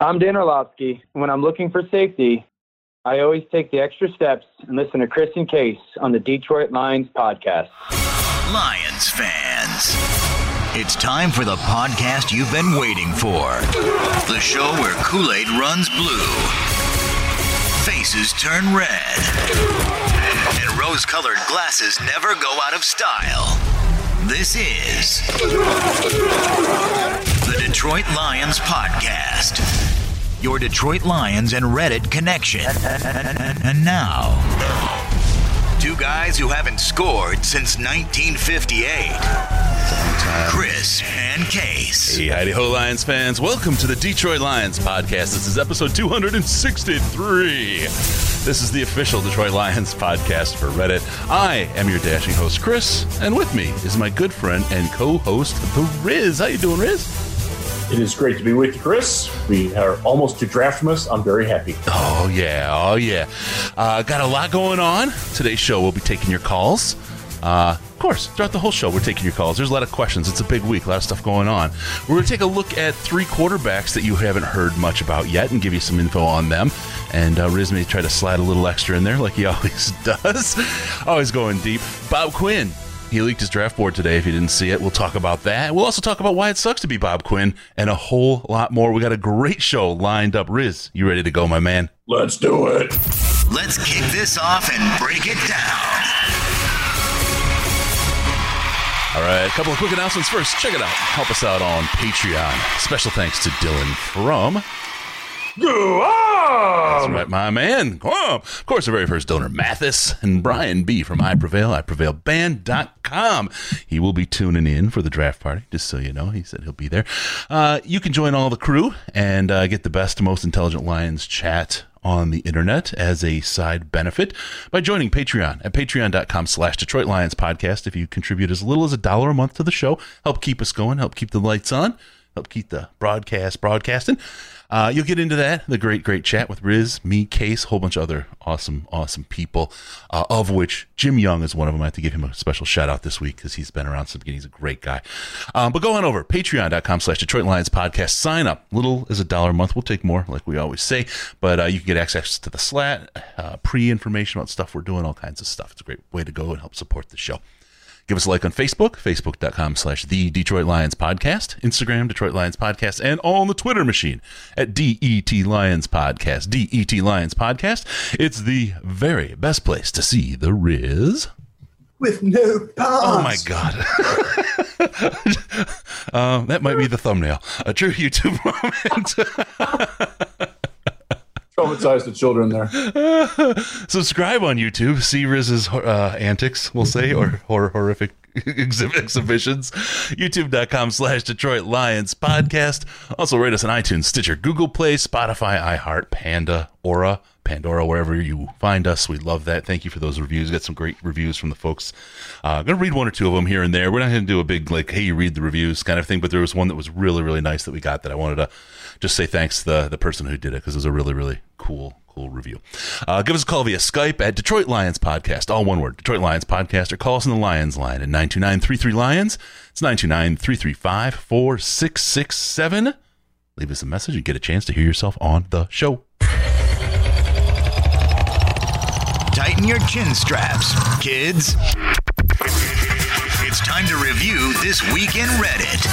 I'm Dan Orlovsky. When I'm looking for safety, I always take the extra steps and listen to Chris and Case on the Detroit Lions podcast. Lions fans. It's time for the podcast you've been waiting for. The show where Kool Aid runs blue, faces turn red, and rose colored glasses never go out of style. This is Detroit Lions Podcast, your Detroit Lions and Reddit connection. And now, two guys who haven't scored since 1958 Chris and Case. Hey, howdy ho, Lions fans. Welcome to the Detroit Lions podcast. This is episode 263. This is the official Detroit Lions podcast for Reddit. I am your dashing host, Chris, and with me is my good friend and co-host, The Riz. How you doing, Riz? It is great to be with you, Chris. We are almost to Draftmas. I'm very happy. Oh, yeah. Oh, yeah. Uh, got a lot going on. Today's show, we'll be taking your calls. Uh, of course, throughout the whole show, we're taking your calls. There's a lot of questions. It's a big week, a lot of stuff going on. We're going to take a look at three quarterbacks that you haven't heard much about yet and give you some info on them. And uh, Riz may try to slide a little extra in there like he always does. always going deep. Bob Quinn. He leaked his draft board today. If you didn't see it, we'll talk about that. We'll also talk about why it sucks to be Bob Quinn and a whole lot more. We got a great show lined up. Riz, you ready to go, my man? Let's do it. Let's kick this off and break it down. All right, a couple of quick announcements first. Check it out. Help us out on Patreon. Special thanks to Dylan from. Go That's right, my man. Whoa. Of course, the very first donor, Mathis, and Brian B. from I Prevail, iprevailband.com. He will be tuning in for the draft party, just so you know. He said he'll be there. Uh, you can join all the crew and uh, get the best, most intelligent Lions chat on the internet as a side benefit by joining Patreon at patreon.com slash Detroit Lions podcast. If you contribute as little as a dollar a month to the show, help keep us going, help keep the lights on, help keep the broadcast broadcasting. Uh, you'll get into that, the great, great chat with Riz, me, Case, a whole bunch of other awesome, awesome people, uh, of which Jim Young is one of them. I have to give him a special shout out this week because he's been around some He's a great guy. Um, but go on over, patreon.com slash Detroit Lions podcast. Sign up. Little as a dollar a month. We'll take more, like we always say. But uh, you can get access to the slat, uh, pre information about stuff we're doing, all kinds of stuff. It's a great way to go and help support the show. Give us a like on Facebook, facebook.com slash the Detroit Lions Podcast, Instagram, Detroit Lions Podcast, and on the Twitter machine at DET Lions Podcast. DET Lions Podcast. It's the very best place to see the Riz. With no pause. Oh my God. um, that might be the thumbnail. A true YouTube moment. Traumatized the children there. Subscribe on YouTube. See Riz's uh, antics, we'll say, or, or horrific exhib- exhibitions. YouTube.com slash Detroit Lions podcast. Also rate us on iTunes, Stitcher, Google Play, Spotify, iHeart, Panda, Aura, Pandora, wherever you find us. We love that. Thank you for those reviews. Got some great reviews from the folks. Uh, gonna read one or two of them here and there. We're not gonna do a big like, hey, read the reviews kind of thing, but there was one that was really, really nice that we got that I wanted to just say thanks to the, the person who did it because it was a really, really cool, cool review. Uh, give us a call via Skype at Detroit Lions Podcast, all one word, Detroit Lions Podcast, or call us on the Lions line at 929 Lions. It's 929 335 4667. Leave us a message and get a chance to hear yourself on the show. Tighten your chin straps, kids. It's time to review this week in Reddit.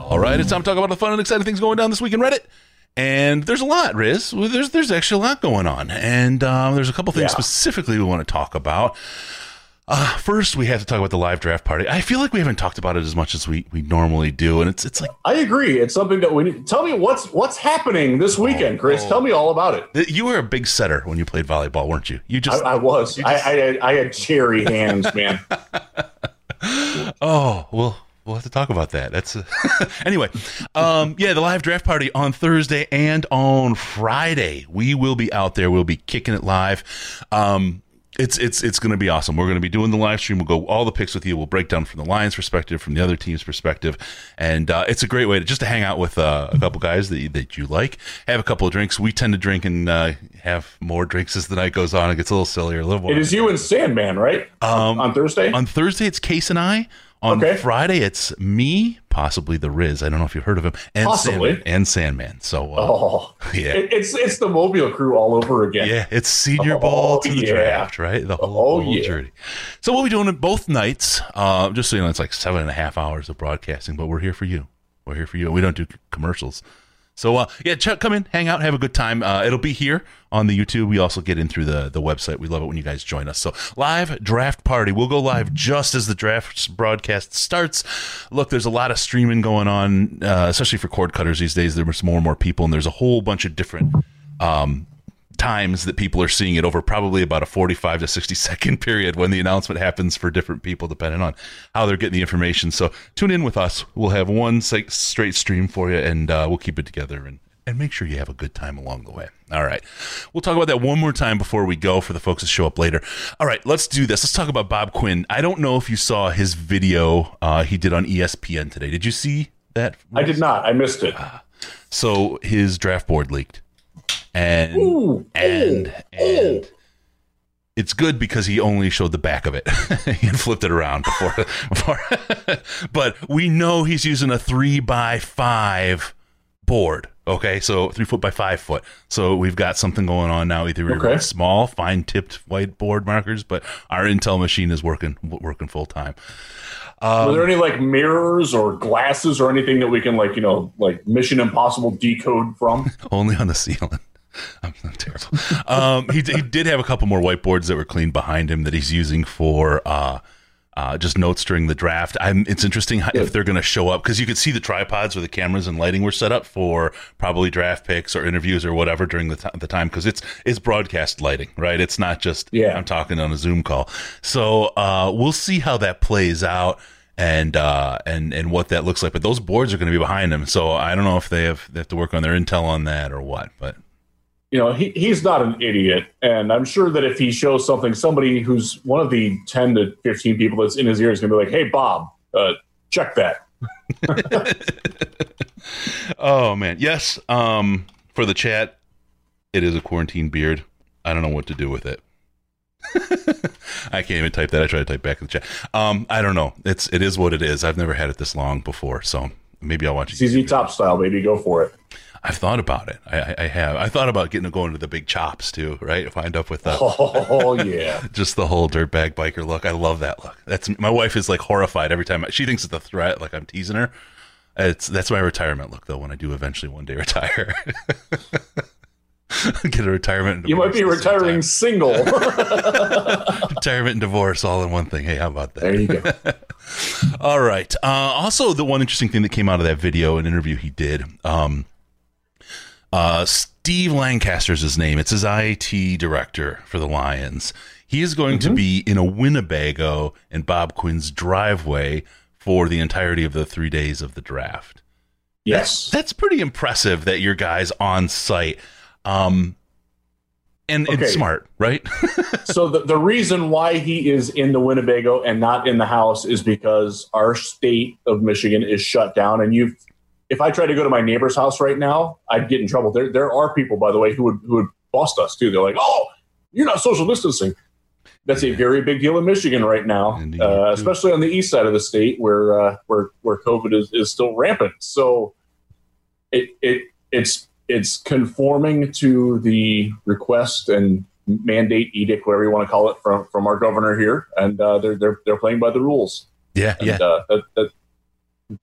All right, it's time to talk about the fun and exciting things going down this week in Reddit. And there's a lot, Riz. There's there's actually a lot going on, and um, there's a couple things Yeah. specifically we want to talk about. Uh, first, we have to talk about the live draft party. I feel like we haven't talked about it as much as we, we normally do, and it's it's like I agree. It's something that we need. Tell me what's what's happening this weekend, Chris. Tell me all about it. you were a big setter when you played volleyball, weren't you? You just I was. I, I, had, I had cherry hands, man. Oh, well, we'll have to talk about that. That's anyway. Um, yeah, the live draft party on Thursday and on Friday. We will be out there. We'll be kicking it live. Um, it's it's it's going to be awesome. We're going to be doing the live stream. We'll go all the picks with you. We'll break down from the Lions' perspective, from the other team's perspective, and uh, it's a great way to just to hang out with uh, a couple guys that you, that you like. Have a couple of drinks. We tend to drink and uh, have more drinks as the night goes on. It gets a little sillier, a little more. It is you and Sandman, right? Um, on Thursday. on Thursday, it's Case and I. On Okay. Friday, it's me, possibly the Riz. I don't know if you've heard of him, and Possibly. Sandman, and Sandman. So, uh, Oh, yeah, It- it's it's the Mobile crew all over again. yeah, it's senior Oh, ball to the yeah. draft, right? The whole, Oh, the whole yeah. journey. So what we'll be doing it both nights. Uh, just so you know, it's like seven and a half hours of broadcasting, but we're here for you. We're here for you. We don't do commercials. So uh, yeah, Chuck, come in, hang out, have a good time. Uh, it'll be here on the YouTube. We also get in through the the website. We love it when you guys join us. So live draft party. We'll go live just as the draft broadcast starts. Look, there's a lot of streaming going on, uh, especially for cord cutters these days. There's more and more people, and there's a whole bunch of different um, times that people are seeing it over probably about a 45 to 60 second period when the announcement happens for different people depending on how they're getting the information so tune in with us we'll have one straight stream for you and uh, we'll keep it together and and make sure you have a good time along the way. All right. We'll talk about that one more time before we go for the folks that show up later. All right, let's do this. Let's talk about Bob Quinn. I don't know if you saw his video uh, he did on ESPN today. Did you see that? I did not. I missed it. So his draft board leaked. And Ooh, and ooh, and it's good because he only showed the back of it. he flipped it around before. before. but we know he's using a three by five board. Okay, so three foot by five foot. So we've got something going on now. Either we're Okay. small, fine tipped whiteboard markers, but our Intel machine is working working full time. Were there um, any like mirrors or glasses or anything that we can like you know like Mission Impossible decode from? only on the ceiling. I'm, I'm terrible. Um, he, he did have a couple more whiteboards that were clean behind him that he's using for uh, uh, just notes during the draft. I'm, it's interesting how, if they're going to show up because you could see the tripods where the cameras and lighting were set up for probably draft picks or interviews or whatever during the, t- the time because it's it's broadcast lighting, right? It's not just Yeah. I'm talking on a Zoom call. So uh, we'll see how that plays out and uh, and and what that looks like. But those boards are going to be behind him, so I don't know if they have they have to work on their intel on that or what. But You know, he, he's not an idiot, and I'm sure that if he shows something, somebody who's one of the 10 to 15 people that's in his ear is going to be like, "Hey, Bob, uh, check that." oh man, yes. Um, for the chat, it is a quarantine beard. I don't know what to do with it. I can't even type that. I try to type back in the chat. Um, I don't know. It's it is what it is. I've never had it this long before, so maybe I'll watch it. ZZ Top style, baby, go for it. I've thought about it. I, I, have. I thought about getting going to the big chops too. Right? If I end up with the Oh yeah, just the whole dirtbag biker look. I love that look. That's my wife is like horrified every time. She thinks it's a threat, like I'm teasing her. It's that's my retirement look though. When I do eventually one day retire, get a retirement. and you might be divorce at the same retiring single. retirement and divorce all in one thing. Hey, how about that? there you go. All right. Uh, also, the one interesting thing that came out of that video, an interview he did, um, uh, Steve Lancaster's his name. It's his IT director for the Lions. He is going to be in a Winnebago in Bob Quinn's driveway for the entirety of the three days of the draft. Yes. That's pretty impressive that your guy's on site. Um, and Okay. it's smart, right? so the, the reason why he is in the Winnebago and not in the house is because our state of Michigan is shut down. And you, if I try to go to my neighbor's house right now, I'd get in trouble. There, there are people, by the way, who would who would bust us too. They're like, "Oh, you're not social distancing." That's a very big deal in Michigan right now, In New York, uh, especially on the east side of the state where uh, where where COVID is, is still rampant. So it it it's it's conforming to the request and mandate edict, whatever you want to call it, from from our governor here, and uh, they're they're they're playing by the rules. yeah, And, yeah. uh, that, that,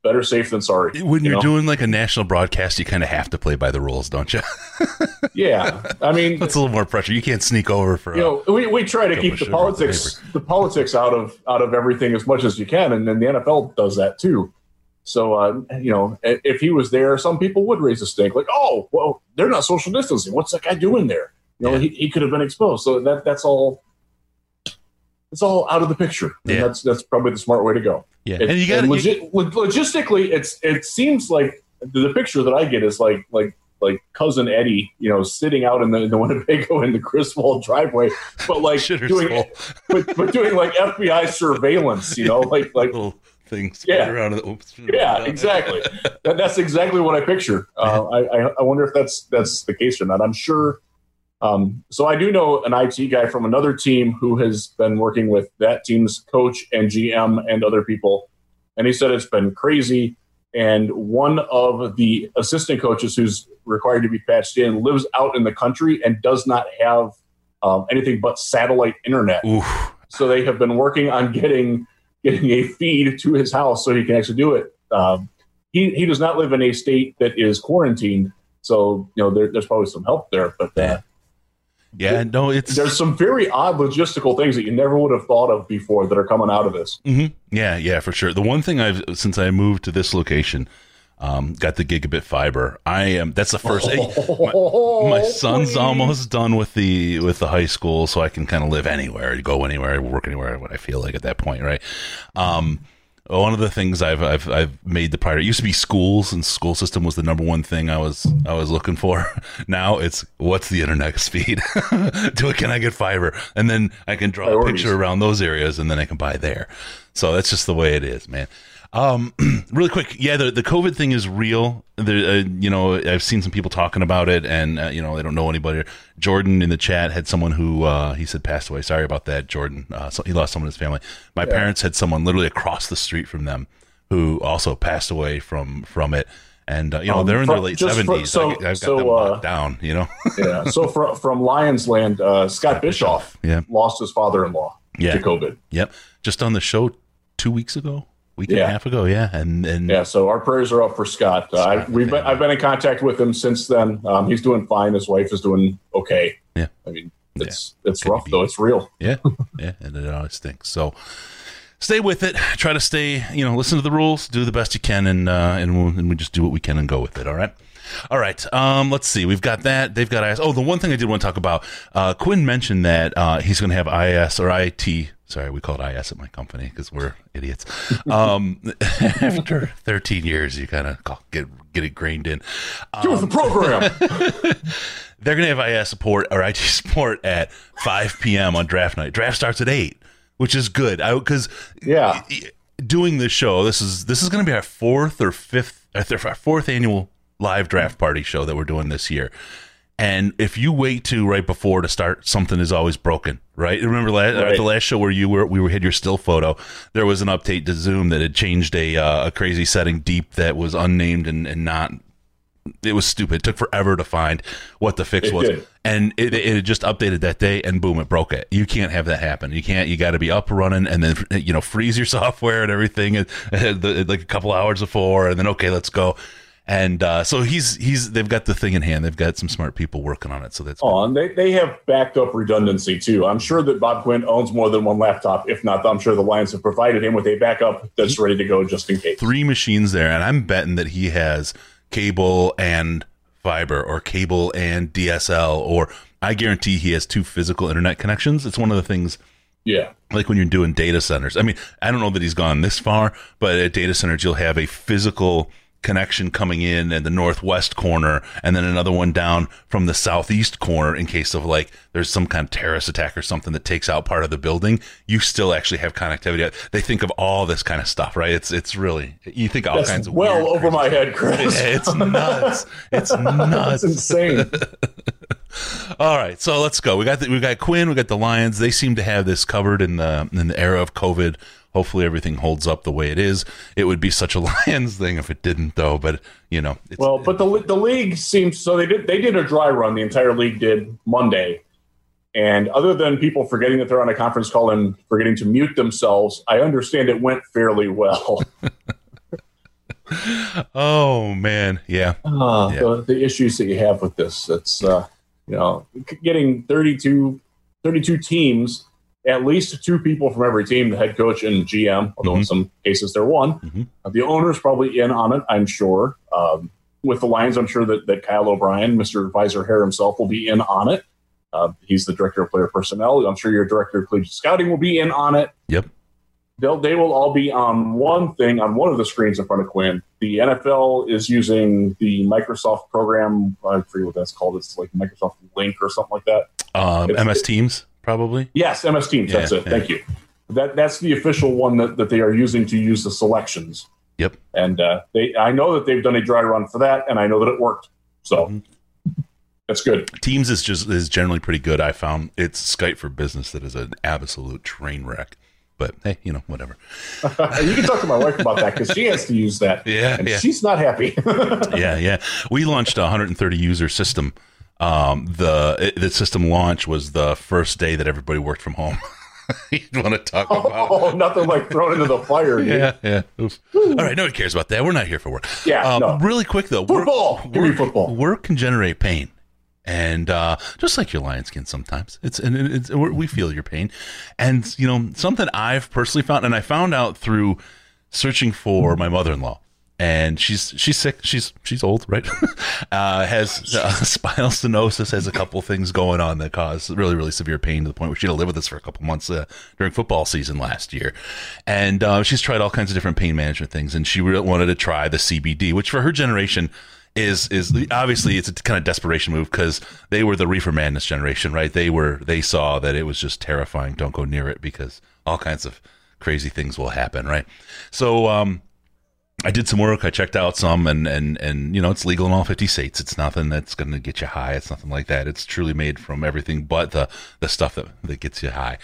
better safe than sorry. When you you're know? doing like a national broadcast, you kind of have to play by the rules, don't you? yeah, I mean, That's a little more pressure. You can't sneak over for. you know, we, we try to keep the with the politics the politics out of out of everything as much as you can, and then the NFL does that too. So uh, you know, if he was there, some people would raise a stink, like, "Oh, well, they're not social distancing. What's that guy doing there?" You know, Yeah. he, he could have been exposed. So that that's all. It's all out of the picture. And Yeah. that's that's probably the smart way to go. Yeah, It- and you got and to. legi- logistically, it's it seems like the the picture that I get is like like like cousin Eddie, you know, sitting out in the, in the Winnebago in the Griswold driveway, but like doing but, but doing like FBI surveillance, you know, like like little things Yeah. around. The, oops. yeah, exactly. That, that's exactly what I picture. Uh, I, I I wonder if that's that's the case or not. I'm sure. Um, so I do know an IT guy from another team who has been working with that team's coach and GM and other people and he said it's been crazy. And one of the assistant coaches who's required to be patched in lives out in the country and does not have um, anything but satellite internet. Oof. So they have been working on getting getting a feed to his house so he can actually do it. Um, he he does not live in a state that is quarantined, so you know there, there's probably some help there. But uh, Yeah, no, it's there's some very odd logistical things that you never would have thought of before that are coming out of this. Mhm. Yeah, yeah, for sure. The one thing I've since I moved to this location, um, got the gigabit fiber. I am. That's the first. my, my son's please. almost done with the with the high school, so I can kind of live anywhere, go anywhere, work anywhere, what I feel like at that point, right? Um, one of the things I've I've I've made the priority. It used to be schools, and school system was the number one thing I was I was looking for. Now it's what's the internet speed? Do it? Can I get fiber? And then I can draw a picture around those areas, and then I can buy there. So that's just the way it is, man. Um, really quick, yeah, the the COVID thing is real. There, uh, you know, I've seen some people talking about it, and uh, you know, they don't know anybody. Jordan in the chat had someone who uh, he said passed away. Sorry about that, Jordan. Uh, so he lost someone in his family. My parents had someone literally across the street from them who also passed away from from it. And uh, you know, Um, they're in their late seventies. so- I've got so, them uh, locked down. You know, Yeah. So from from Lions Land, uh, Scott Bischoff Yeah. lost his father-in-law Yeah. to COVID. yep. Just on the show two weeks ago, week and a Yeah. half ago. Yeah, and and Yeah. So our prayers are up for Scott. Uh, I, we've been. I've been in contact with him since then. Um, he's doing fine. His wife is doing okay. Yeah. I mean, it's it's Could rough be. though. It's real. Yeah, yeah, and it always stinks. So stay with it. Try to stay, you know, listen to the rules, do the best you can, and uh, and, we'll, and we just do what we can and go with it. All right. All right. Um, let's see. We've got that. They've got IS. Oh, the one thing I did want to talk about. Uh, Quinn mentioned that uh, he's going to have IS or IT. Sorry, we call it IS at my company because we're idiots. Um, after 13 years, you kind of get get it grained in. Get with the program. They're going to have IS support or IT support at 5 p.m. on draft night. Draft starts at 8, which is good. I because yeah. doing this show, this is this is going to be our fourth or fifth, our fourth annual live draft party show that we're doing this year. And if you wait to right before to start, something is always broken, right? Remember la- at Right. the last show where you were, we were had your still photo. There was an update to Zoom that had changed a uh, a crazy setting deep that was unnamed and, and not. It was stupid. It took forever to find what the fix It was, did. and it, it just updated that day, and boom, it broke it. You can't have that happen. You can't. You got to be up running, and then you know freeze your software and everything, and, and the, like a couple hours before, and then okay, let's go. And uh, so he's he's they've got the thing in hand. They've got some smart people working on it. So that's Oh, and they, they have backed up redundancy too. I'm sure that Bob Quinn owns more than one laptop. If not, I'm sure the Lions have provided him with a backup that's ready to go just in case. three machines there, and I'm betting that he has cable and fiber, or cable and DSL, or I guarantee he has two physical internet connections. It's one of the things Yeah. like when you're doing data centers. I mean, I don't know that he's gone this far, but at data centers, you'll have a physical connection coming in at the northwest corner and then another one down from the southeast corner in case of like there's some kind of terrorist attack or something that takes out part of the building you still actually have connectivity they think of all this kind of stuff right it's it's really you think all That's kinds of well over my head, Chris. it's nuts it's nuts That's insane. All right, so let's go. We got the, we got Quinn, we got the Lions. They seem to have this covered in the in the era of COVID. Hopefully, everything holds up the way it is. It would be such a Lions thing if it didn't, though. But you know, it's, Well, but the the league seems so they did they did a dry run. The entire league did Monday, and other than people forgetting that they're on a conference call and forgetting to mute themselves, I understand it went fairly well. oh man, yeah, Uh, Yeah. the, the issues that you have with this, it's uh, you know getting 32, 32 teams, at least two people from every team, the head coach and GM. Although in Mhm. some cases they're one. Mhm. Uh, the owner's probably in on it, I'm sure. Um, with the Lions, I'm sure that, that Kyle O'Brien, Mr. Visor Hair himself, will be in on it. Uh, he's the director of player personnel. I'm sure your director of collegiate scouting will be in on it. Yep. They'll, they will all be on one thing on one of the screens in front of Quinn. The NFL is using the Microsoft program. I forget what that's called. It's like Microsoft Link or something like that. um, MS Teams probably. Yes, MS Teams. That's it. yeah. Thank you. That that's the official one that, that they are using to use the selections. Yep. And uh, they, I know that they've done a dry run for that, and I know that it worked. So Mhm. that's good. Teams is just is generally pretty good. I found it's Skype for Business that is an absolute train wreck. But hey, you know, whatever. you can talk to my wife about that because she has to use that. Yeah, and yeah. she's not happy. yeah, yeah. We launched a 130 user system. Um, the the system launch was the first day that everybody worked from home. you want to talk about? oh, nothing like thrown into the fire. dude. Yeah, yeah. All right, nobody cares about that. We're not here for work. Yeah, Um, no. Really quick though, work- Football. Give me work- football. Work can generate pain, and uh, just like your lion skin, sometimes it's and it's we're- feel your pain, and you know something I've personally found, and I found out through searching for my mother-in-law. And she's she's sick. She's she's old, right? uh, has uh, spinal stenosis. Has a couple things going on that cause really really severe pain to the point where she had to live with us for a couple months uh, during football season last year. And uh, she's tried all kinds of different pain management things, and she really wanted to try the CBD, which for her generation is is obviously it's a kind of desperation move because they were the reefer madness generation, right? They were they saw that it was just terrifying. Don't go near it because all kinds of crazy things will happen, right? So um, I did some work. I checked out some, and and and you know, it's legal in all fifty states. It's nothing that's going to get you high. It's nothing like that. It's truly made from everything but the the stuff that that gets you high.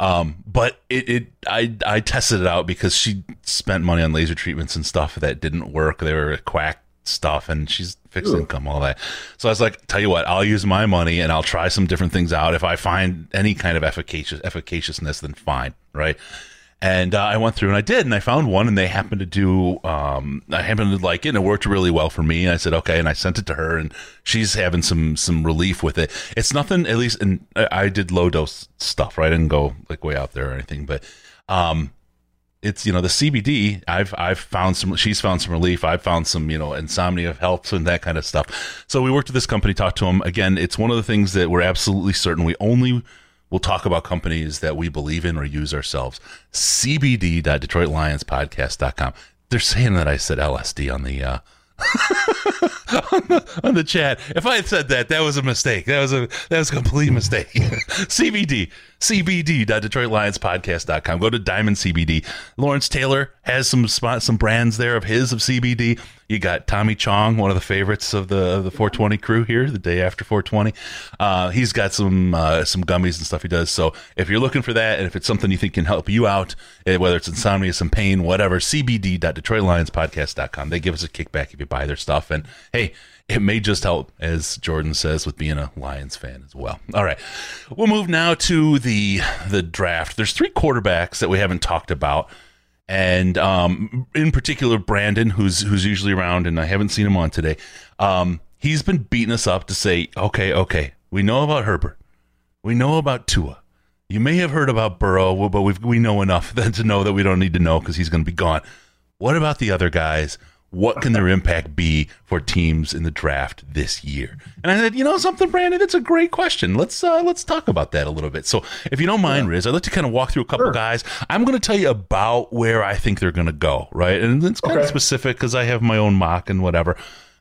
Um, but it it I I tested it out because she spent money on laser treatments and stuff that didn't work. They were quack stuff, and she's fixed Ugh. income, all that. So I was like, tell you what, I'll use my money and I'll try some different things out. If I find any kind of efficacious efficaciousness, then fine, right? And uh, I went through and I did, and I found one, and they happened to do. Um, I happened to like it, and it worked really well for me. And I said, okay, and I sent it to her, and she's having some some relief with it. It's nothing, at least, and I I did low dose stuff, right? I didn't go like way out there or anything, but um, it's you know the CBD. I've I've found some. She's found some relief. I've found some you know insomnia helps and that kind of stuff. So we worked with this company, talked to them. Again, it's one of the things that we're absolutely certain we only will talk about companies that we believe in or use ourselves. CBD.DetroitLionsPodcast.com. They're saying that I said LSD on the. Uh, on, the, on the chat. If I had said that, that was a mistake. That was a that was a complete mistake. CBD, CBD.DetroitLionsPodcast.com. Go to Diamond CBD. Lawrence Taylor has some spot, some brands there of his of CBD. You got Tommy Chong, one of the favorites of the of the 420 crew here, the day after 420. Uh, he's got some uh, some gummies and stuff he does. So if you're looking for that, and if it's something you think can help you out, eh, whether it's insomnia, some pain, whatever, CBD.DetroitLionsPodcast.com. They give us a kickback if you buy their stuff, and hey, it may just help, as Jordan says, with being a Lions fan as well. All right, we'll move now to the the draft. There's three quarterbacks that we haven't talked about and um, in particular Brandon, who's who's usually around, and I haven't seen him on today. Um, he's been beating us up to say, okay, okay, we know about Herbert, we know about Tua. You may have heard about Burrow, but we we know enough to know that we don't need to know because he's going to be gone. What about the other guys? What can their impact be for teams in the draft this year? And I said, you know something, Brandon, it's a great question. Let's uh, let's talk about that a little bit. So, if you don't mind, Riz, I'd like to kind of walk through a couple Sure. guys. I'm going to tell you about where I think they're going to go, right? And it's kind of specific because I have my own mock and whatever.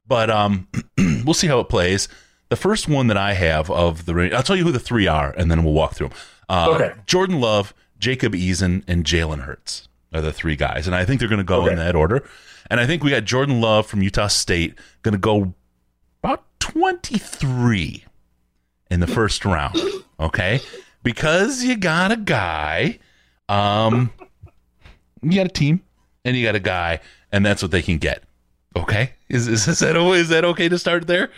But um, we'll see how it plays. The first one that I have of the I'll tell you who the three are, and then we'll walk through them. Uh, Okay. Jordan Love, Jacob Eason, and Jalen Hurts are the three guys, and I think they're going to go in that order. And I think we got Jordan Love from Utah State going to go about 23 in the first round. Okay, because you got a guy, um, you got a team, and you got a guy, and that's what they can get. Okay, is is, is that is that okay to start there?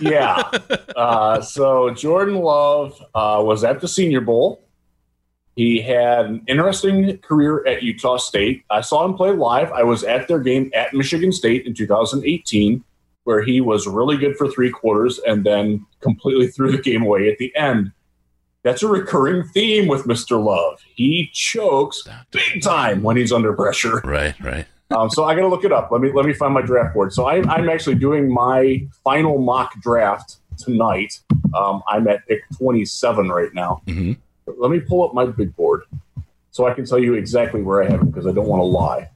yeah. Uh, so Jordan Love uh, was at the Senior Bowl. He had an interesting career at Utah State. I saw him play live. I was at their game at Michigan State in 2018, where he was really good for three quarters and then completely threw the game away at the end. That's a recurring theme with Mr. Love. He chokes big time when he's under pressure. Right, right. Um, so I got to look it up. Let me let me find my draft board. So I'm I'm actually doing my final mock draft tonight. Um, I'm at pick 27 right now. hmm Let me pull up my big board so I can tell you exactly where I have him because I don't want to lie.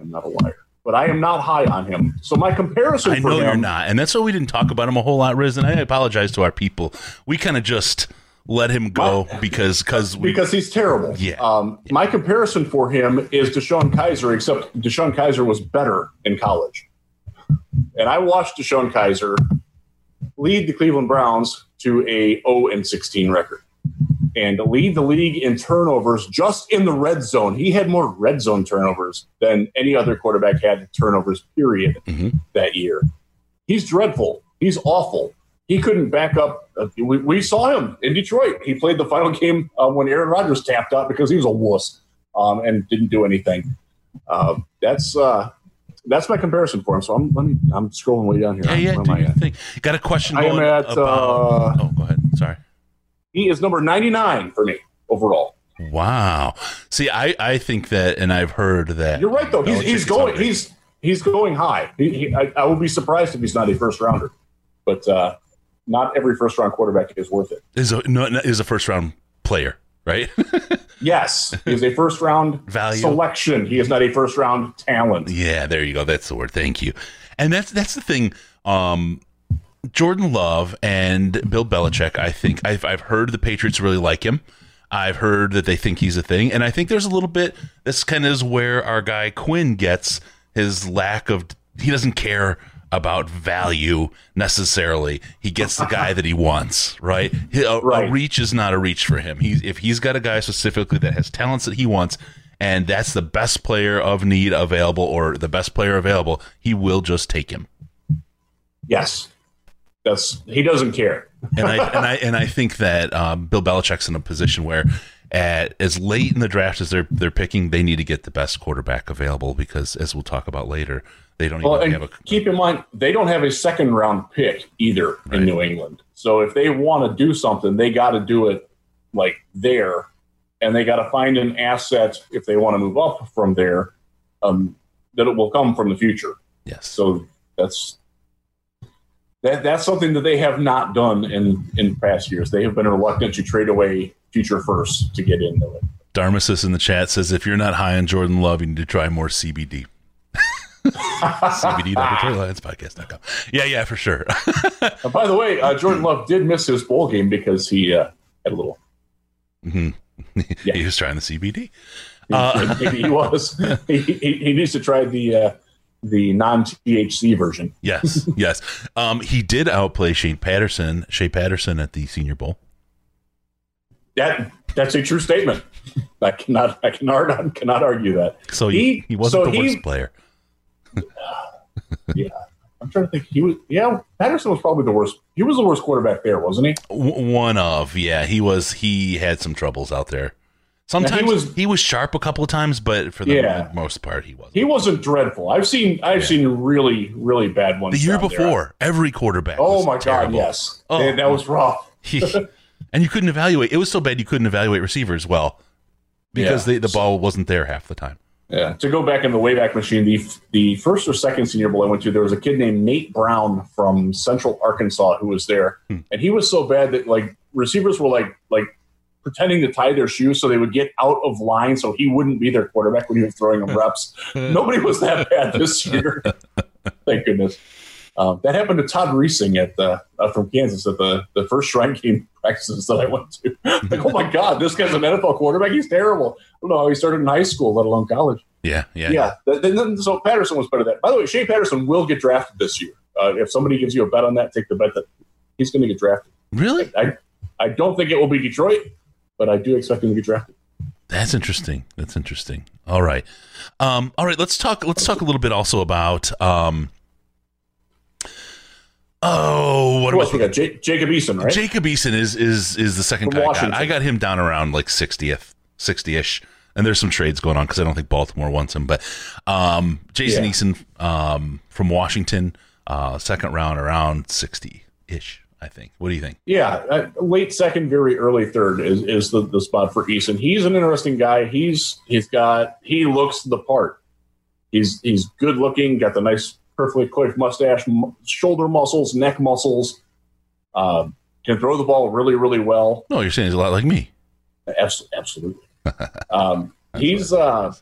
I'm not a liar, but I am not high on him. So my comparison I for know him, you're not, and that's why we didn't talk about him a whole lot, Riz. And I apologize to our people. We kind of just let him go because because we because he's terrible. Yeah. Um, my comparison for him is DeShone Kizer, except DeShone Kizer was better in college. And I watched DeShone Kizer lead the Cleveland Browns to a 0 and 16 record. and lead the league in turnovers just in the red zone. He had more red zone turnovers than any other quarterback had turnovers, period, Mhm. that year. He's dreadful. He's awful. He couldn't back up. Uh, we, we saw him in Detroit. He played the final game uh, when Aaron Rodgers tapped out because he was a wuss um, and didn't do anything. Uh, that's uh, that's my comparison for him. So I'm let me, I'm scrolling way down here. Yeah, yeah. Do at? thing. Got a question I am at, about. uh, oh, go ahead. Sorry. He is number 99 for me overall. Wow. See, I, I think that, and I've heard that. You're right though. He's, he's going. He's he's going high. He, he, I, I will be surprised if he's not a first rounder, but uh, not every first round quarterback is worth it. is a no, is a first round player, right? Yes, he is a first round Value. selection. He is not a first round talent. yeah, there you go. That's the word. Thank you. And that's that's the thing. Um, Jordan Love and Bill Belichick. I think I've I've heard the Patriots really like him. I've heard that they think he's a thing, and I think there's a little bit. This kind of is where our guy Quinn gets his lack of. He doesn't care about value necessarily. He gets the guy that he wants, right? He- A, a reach is not a reach for him. He's if he's got a guy specifically that has talents that he wants, and that's the best player of need available or the best player available, he will just take him. Yes, that's he doesn't care. and I and I and I think that um, Bill Belichick's in a position where, at as late in the draft as they're they're picking, they need to get the best quarterback available because, as we'll talk about later, they don't Well, even have a keep in mind they don't have a second round pick either Right. in New England. So if they want to do something, they got to do it like there, and they got to find an asset if they want to move up from there um, that it will come from the future. yes. So that's that that's something that they have not done in in past years. They have been reluctant to trade away future first to get into it. Darmasis in the chat says if you're not high on Jordan Love, you need to try more CBD. CBD.podcast.com. Yeah, yeah, for sure. Uh, by the way, uh, Jordan Love did miss his bowl game because he uh, had a little. hmm Yeah. He was trying the CBD. Uh, he was. He, he, he needs to try the uh, the non THC version. Yes, yes. Um, he did outplay Shane Patterson, Shea Patterson at the Senior Bowl. That that's a true statement. I cannot I cannot cannot argue that. So he, He- he wasn't so the he- worst player. Yeah, I'm trying to think. He was. Yeah, Patterson was probably the worst. He was the worst quarterback there, wasn't he? One of yeah he was he had some troubles out there sometimes he was, was- sharp a couple of times but for the Yeah. most part he wasn't He wasn't dreadful. I've seen I've Yeah. seen really really bad ones. the year down there. before every quarterback Oh my terrible. god, yes. Oh. that, that was oh. rough. He- and you couldn't evaluate it was so bad you couldn't evaluate receivers well because Yeah. they, the ball wasn't there half the time Yeah. To go back in the Wayback Machine, the the first or second Senior Bowl I went to, there was a kid named Nate Brown from Central Arkansas who was there, Hmm. and he was so bad that like receivers were like like pretending to tie their shoes so they would get out of line so he wouldn't be their quarterback when he was throwing them reps. Nobody was that bad this year. Thank goodness. Um, that happened to Todd Reesing at the uh, from Kansas at the the first Shrine Game practices that I went to. like, oh my God, this guy's an NFL quarterback. He's terrible. I don't know how he started in high school, let alone college. yeah yeah Yeah. Th- then- so Patterson was better at that. By the way, Shane Patterson will get drafted this year. Uh, if somebody gives you a bet on that, take the bet that he's going to get drafted. really I I don't think it will be Detroit, but I do expect him to get drafted. that's interesting that's interesting all right um all right let's talk let's talk a little bit also about um oh what was got? J- Jacob Eason, right? Jacob Eason is is is the second From guy I got. I got him down around like 60th, 60ish. And there's some trades going on because I don't think Baltimore wants him. But um, Jason Yeah. Eason um, from Washington, uh, second round around 60 ish, I think. What do you think? Yeah, uh, late second, very early third is, is the, the spot for Eason. He's an interesting guy. He's he's got he looks the part. He's he's good looking, got the nice, perfectly coiffed mustache, m- shoulder muscles, neck muscles. Um, can throw the ball really, really well. No, you're saying he's a lot like me. Abs- absolutely. um, he's uh,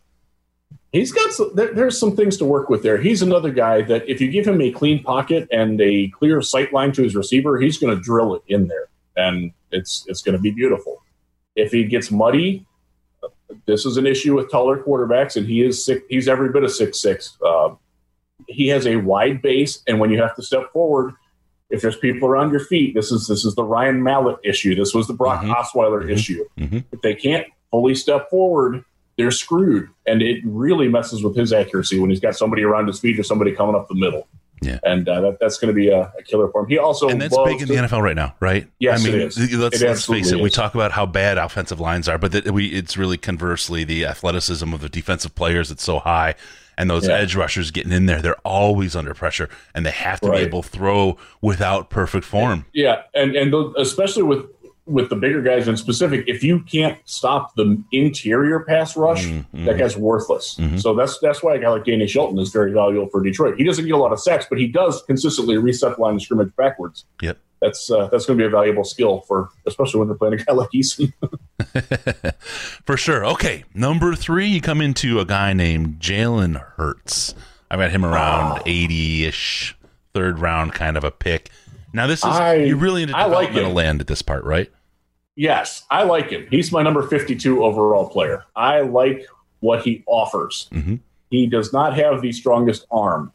he's got some, there, there's some things to work with there. He's another guy that if you give him a clean pocket and a clear sight line to his receiver, he's going to drill it in there, and it's it's going to be beautiful. If he gets muddy, this is an issue with taller quarterbacks, and he is six, he's every bit of six six. Uh, he has a wide base, and when you have to step forward, if there's people around your feet, this is this is the Ryan Mallett issue. This was the Brock Mhm. Osweiler Mhm. issue. Mhm. If they can't fully step forward, they're screwed, and it really messes with his accuracy when he's got somebody around his feet or somebody coming up the middle. Yeah. and uh, that, that's going to be a, a killer for him. He also and that's big in the NFL right now, right? Yes, I mean, it is. let's, It let's face it. We talk about how bad offensive lines are, but that we it's really conversely the athleticism of the defensive players that's so high, and those Yeah. edge rushers getting in there, they're always under pressure, and they have to Right. be able to throw without perfect form. Yeah, and and those, especially with with the bigger guys in specific, if you can't stop the interior pass rush, Mhm. that guy's worthless. Mhm. So that's that's why a guy like Danny Shelton is very valuable for Detroit. He doesn't get a lot of sacks, but he does consistently reset the line of scrimmage backwards. Yep. That's uh, that's going to be a valuable skill for, especially when they're playing a guy like Eason. For sure. Okay, number three, you come into a guy named Jalen Hurts. I've got him around eighty-ish, third round kind of a pick. Now this is I- you're really into I like developmental him. land at this part, right? yes, I like him. He's my number fifty-two overall player. I like what he offers. Mhm. He does not have the strongest arm,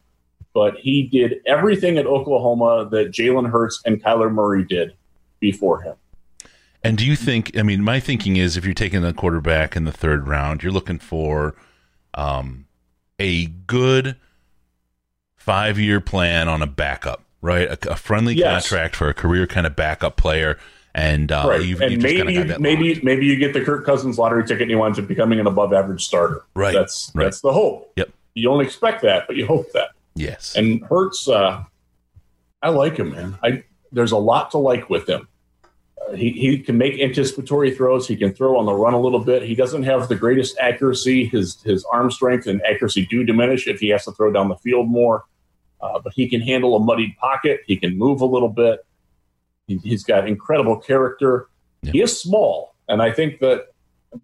but he did everything at Oklahoma that Jalen Hurts and Kyler Murray did before him. And do you think? I mean, my thinking is, if you're taking a quarterback in the third round, you're looking for um, a good five-year plan on a backup, right? A, a friendly Yes. contract for a career kind of backup player, and uh, right. you've, and you've maybe kinda got you, that maybe locked. maybe you get the Kirk Cousins lottery ticket and he winds up becoming an above average starter. Right, That's right. that's the hope. Yep. You don't expect that, but you hope that. yes, And Hurts, uh, I like him, man. I there's a lot to like with him. Uh, he he can make anticipatory throws. He can throw on the run a little bit. He doesn't have the greatest accuracy. His his arm strength and accuracy do diminish if he has to throw down the field more. Uh, but he can handle a muddied pocket. He can move a little bit. He, he's got incredible character. Yeah. He is small, and I think that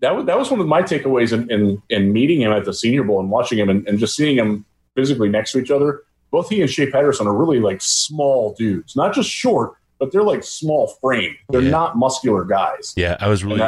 that was that was one of my takeaways in in, in meeting him at the Senior Bowl and watching him and, and just seeing him physically next to each other. Both he and Shea Patterson are really like small dudes, not just short, but they're like small frame. They're Yeah. not muscular guys. yeah, I was really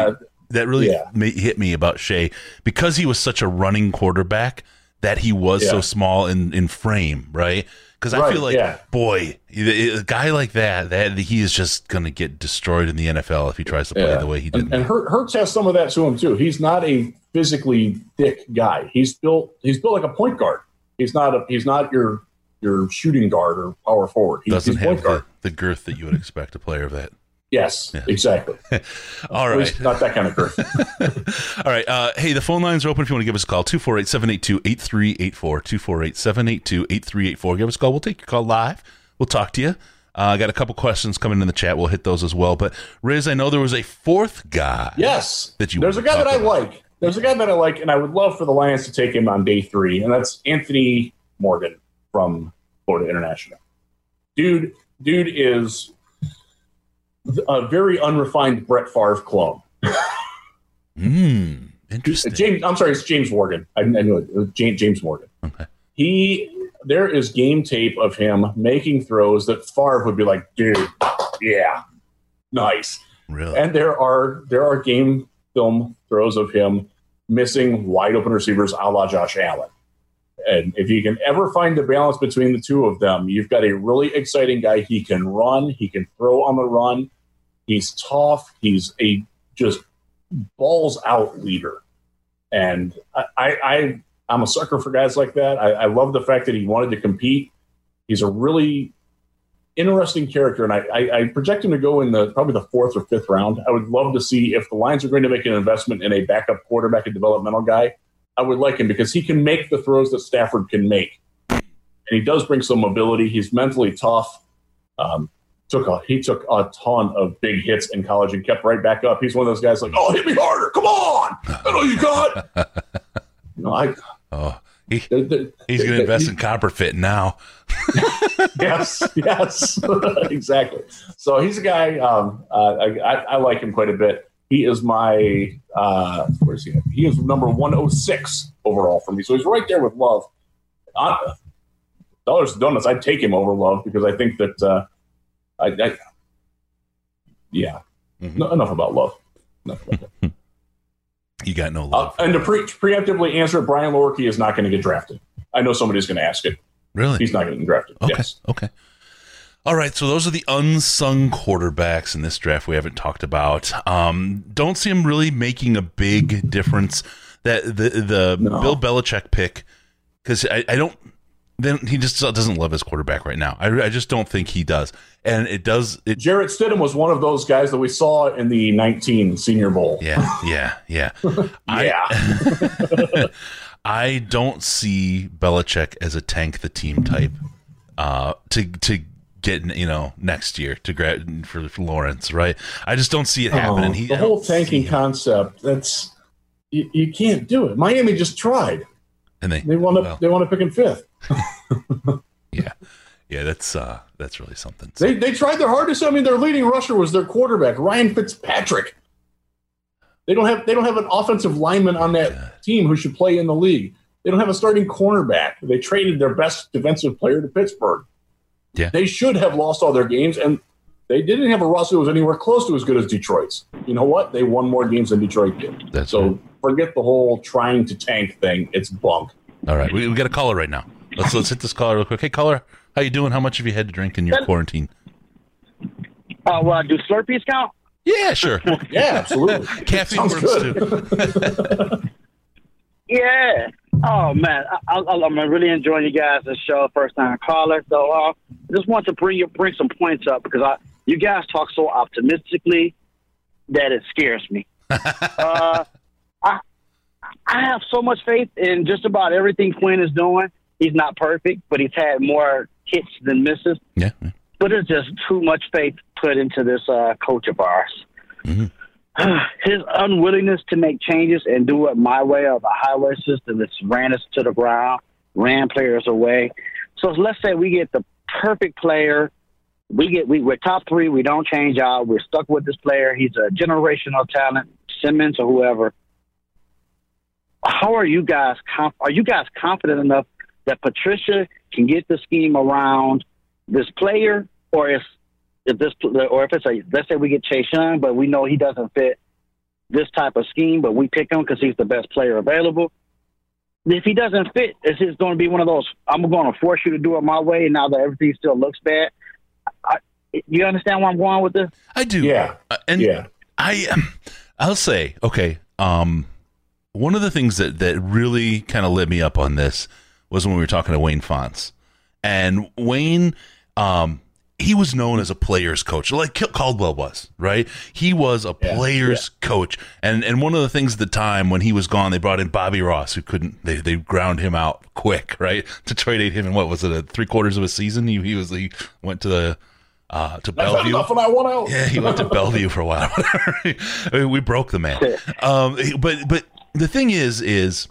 that really Yeah. hit me about Shea because he was such a running quarterback that he was so small in, in frame, right? Because I Right, feel like, yeah. boy, a guy like that, that he is just going to get destroyed in the NFL if he tries to play Yeah. the way he did. And, and has some of that to him too. He's not a physically thick guy. He's built. He's built like a point guard. He's not a. He's not your your shooting guard or power forward. He's, doesn't have point guard. the, the girth that you would expect a player of that. Yes, Yeah. exactly. All right. Not that kind of girth. All right. Uh, hey, the phone lines are open if you want to give us a call 248 782 8384. 248 782 8384. Give us a call. We'll take your call live. We'll talk to you. Uh, I got a couple questions coming in the chat. We'll hit those as well. But Riz, I know there was a fourth guy. Yes. That you There's a guy that I about. like. There's a guy that I like, and I would love for the Lions to take him on day three, and that's Anthony Morgan from Florida International. Dude, dude is a very unrefined Brett Favre clone. Hmm. Interesting. James, I'm sorry, it's James Morgan. I, I knew it. it James, James Morgan. Okay. He, there is game tape of him making throws that Favre would be like, dude, yeah, nice. Really? And there are there are game film throws of him missing wide open receivers a la Josh Allen. And if you can ever find the balance between the two of them, you've got a really exciting guy. He can run, he can throw on the run, he's tough, he's a just balls out leader. And I, I, I I'm a sucker for guys like that. I, I love the fact that he wanted to compete. He's a really interesting character, and I, I, I project him to go in the probably the fourth or fifth round. I would love to see if the Lions are going to make an investment in a backup quarterback, a developmental guy. I would like him because he can make the throws that Stafford can make, and he does bring some mobility. He's mentally tough. Um, took a he took a ton of big hits in college and kept right back up. He's one of those guys like, oh, hit me harder, come on, I know you got. you know, I. oh, he, he's going to invest in copper fit now. yes, yes, exactly. So he's a guy. Um, uh, I, I, I like him quite a bit. He is my uh, where's he? At? He is number one hundred six overall for me. So he's right there with Love. Uh, dollars to donuts. I'd take him over Love because I think that. Uh, I, I yeah. Mhm. No, enough about Love. Enough about that. You got no Uh, love. and to pre- preemptively answer, Brian Lewerke is not going to get drafted. I know somebody's going to ask it. really? He's not going to get drafted. Okay. Yes. Okay. All right, so those are the unsung quarterbacks in this draft we haven't talked about. Um, don't see him really making a big difference. That the the No. Bill Belichick pick because I, I don't. Then he just doesn't love his quarterback right now. I, I just don't think he does, and it does. It Jarrett Stidham was one of those guys that we saw in the 19 Senior Bowl. yeah yeah yeah. Yeah. I, I don't see Belichick as a tank the team type. Uh, to to get you know next year to grad for, for Lawrence, right? I just don't see it happening. Oh, he, the whole tanking concept, that's you, you can't do it. Miami just tried. And they They want to well, they want to pick in fifth. yeah yeah that's uh that's really something. They they tried their hardest. I mean, their leading rusher was their quarterback, Ryan Fitzpatrick. They don't have they don't have an offensive lineman on that team who should play in the league. They don't have a starting cornerback. They traded their best defensive player to Pittsburgh. Yeah. They should have lost all their games, and they didn't have a roster that was anywhere close to as good as Detroit's. You know what? They won more games than Detroit did. That's so right. forget the whole trying to tank thing. It's bunk. All right, we, we got a caller right now. Let's let's hit this caller real quick. Hey caller, how you doing? How much have you had to drink in your quarantine? Uh, well, do Slurpees count? Yeah, sure. Yeah, absolutely. Caffeine Sounds works good. too. Yeah. Oh man, I, I, I'm really enjoying you guys' show. First time caller, so uh, I just want to bring you bring some points up because I you guys talk so optimistically that it scares me. uh, I I have so much faith in just about everything Quinn is doing. He's not perfect, but he's had more hits than misses. Yeah. but there's just too much faith put into this uh, coach of ours. Mhm. His unwillingness to make changes and do it my way or the highway system that's ran us to the ground, ran players away. So let's say we get the perfect player. We get we, we're top three. We don't change out. We're stuck with this player. He's a generational talent, Simmons or whoever. How are you guys? Conf- are you guys confident enough that Patricia can get the scheme around this player, or if if this or if it's a let's say we get Chase Young, but we know he doesn't fit this type of scheme, but we pick him because he's the best player available. If he doesn't fit, is it going to be one of those? I'm going to force you to do it my way, and now that everything still looks bad. I, you understand where I'm going with this? I do. Yeah. Uh, and Yeah. I, I'll say, okay. Um, one of the things that that really kind of lit me up on this was when we were talking to Wayne Fontes, and Wayne, um, he was known as a player's coach, like Caldwell was, right? He was a Yeah, player's coach, and and one of the things at the time when he was gone, they brought in Bobby Ross, who couldn't, they they ground him out quick, right, to trade him in what was it, a three quarters of a season? He he was he went to the. Uh, to That's Bellevue. enough, and I want out. Yeah, he went to Bellevue for a while. I mean, we broke the man. Um, but but the thing is, is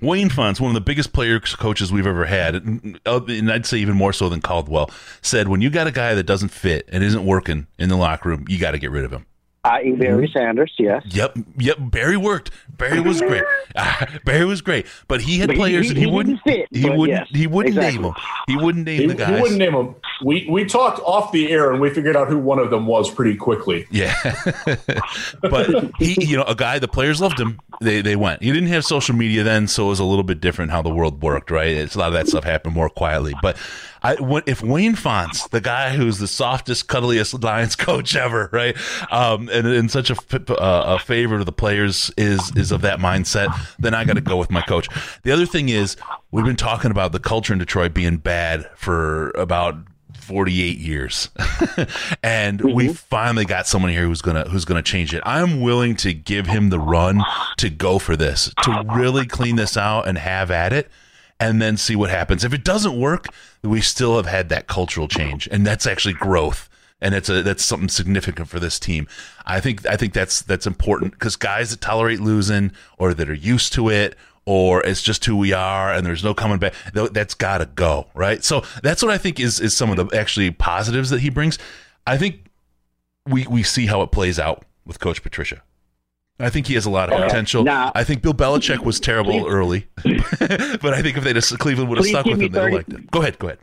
Wayne Fontes, one of the biggest players coaches we've ever had, and uh, and I'd say even more so than Caldwell, said when you got a guy that doesn't fit and isn't working in the locker room, you got to get rid of him. I.e. Barry mm-hmm. Sanders, yes. Yep, yep. Barry worked. Barry was great. Barry was great, but he had But players he- and he, he wouldn't. fit, he wouldn't. yes, he wouldn't exactly. name them. He wouldn't name He, the he wouldn't name them. We we talked off the air and we figured out who one of them was pretty quickly. Yeah, but he, you know, a guy the players loved him. They they went. He didn't have social media then, so it was a little bit different how the world worked. Right, it's a lot of that stuff happened more quietly. But I, if Wayne Fontes, the guy who's the softest, cuddliest Lions coach ever, right, um, and, and such a, uh, a favorite of the players is is of that mindset, then I got to go with my coach. The other thing is we've been talking about the culture in Detroit being bad for about 48 years. And we finally got someone here who's gonna who's gonna change it. I'm willing to give him the run to go for this to really clean this out and have at it and then see what happens. If it doesn't work we still have had that cultural change and that's actually growth and it's a that's something significant for this team. I think I think that's that's important because guys that tolerate losing or that are used to it or it's just who we are and there's no coming back that's got to go right? So that's what i think is is some of the actually positives that he brings. I think we we see how it plays out with coach patricia I think he has a lot of Okay. potential. Now- I think Bill Belichick was terrible early, but I think if they just Cleveland would have stuck with him, they would 30 have liked it. Go ahead, go ahead.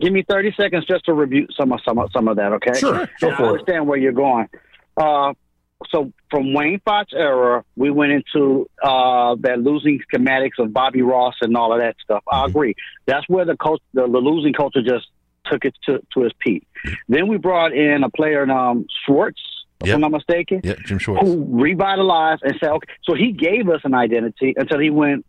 Give me 30 seconds just to review some of some of, some of that, okay? Sure, I understand where you're going. Uh, so from Wayne Fox era, we went into uh, that losing schematics of Bobby Ross and all of that stuff. I Mhm. agree. That's where the coach, the, the losing culture just took it to, to his peak. Then we brought in a player, um, Schwartz, if Yep. I'm not mistaken, Yeah, Jim Schwartz. who revitalized and said, okay, so he gave us an identity until he went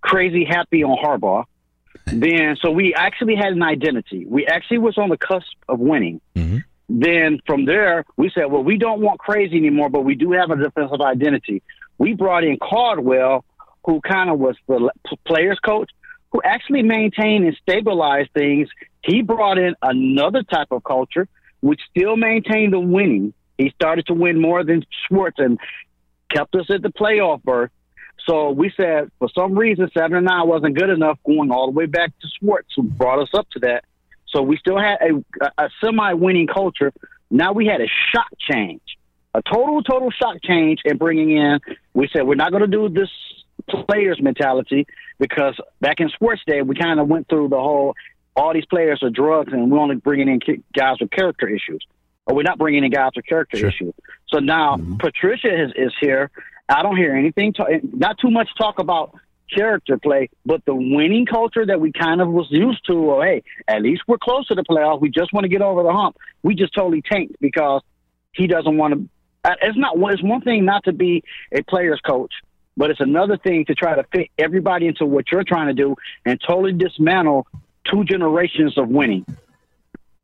crazy happy on Harbaugh. Then, so we actually had an identity. We actually was on the cusp of winning. Mhm. Then from there, we said, well, we don't want crazy anymore, but we do have a defensive identity. We brought in Caldwell, who kind of was the players coach, who actually maintained and stabilized things. He brought in another type of culture, which still maintained the winning. He started to win more than Schwartz and kept us at the playoff berth. So we said, for some reason, seven and nine wasn't good enough, going all the way back to Schwartz, who brought us up to that. So we still had a, a semi-winning culture. Now we had a shock change, a total, total shock change, and bringing in. We said we're not going to do this players mentality because back in sports day, we kind of went through the whole all these players are drugs, and we're only bringing in guys with character issues, or we're not bringing in guys with character Sure. issues. So now mm-hmm. Patricia is, is here. I don't hear anything, ta- not too much talk about character play, but the winning culture that we kind of was used to. Or hey, at least we're close to the playoffs. We just want to get over the hump. We just totally tanked because he doesn't want to. It's not. It's one thing not to be a player's coach, but it's another thing to try to fit everybody into what you're trying to do and totally dismantle two generations of winning,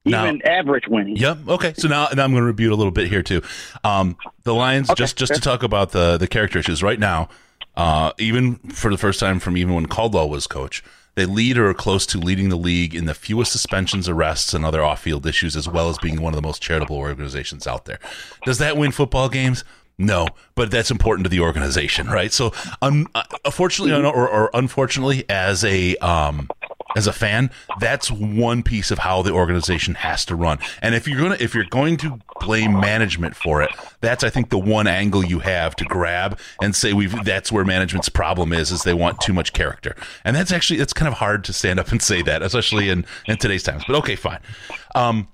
Now- even average winning. Yep. Okay. So now, now I'm going to rebuke a little bit here too. Um, the Lions, Okay, just just to talk about the the character issues right now. Uh, even for the first time from even when Caldwell was coach, they lead or are close to leading the league in the fewest suspensions, arrests, and other off-field issues, as well as being one of the most charitable organizations out there. Does that win football games? No, but that's important to the organization, right? So, uh, unfortunately or, or unfortunately, as a um, as a fan, that's one piece of how the organization has to run. And if you're gonna if you're going to blame management for it, that's I think the one angle you have to grab and say we've that's where management's problem is is they want too much character. And that's actually it's kind of hard to stand up and say that, especially in in today's times. But okay, fine. Um,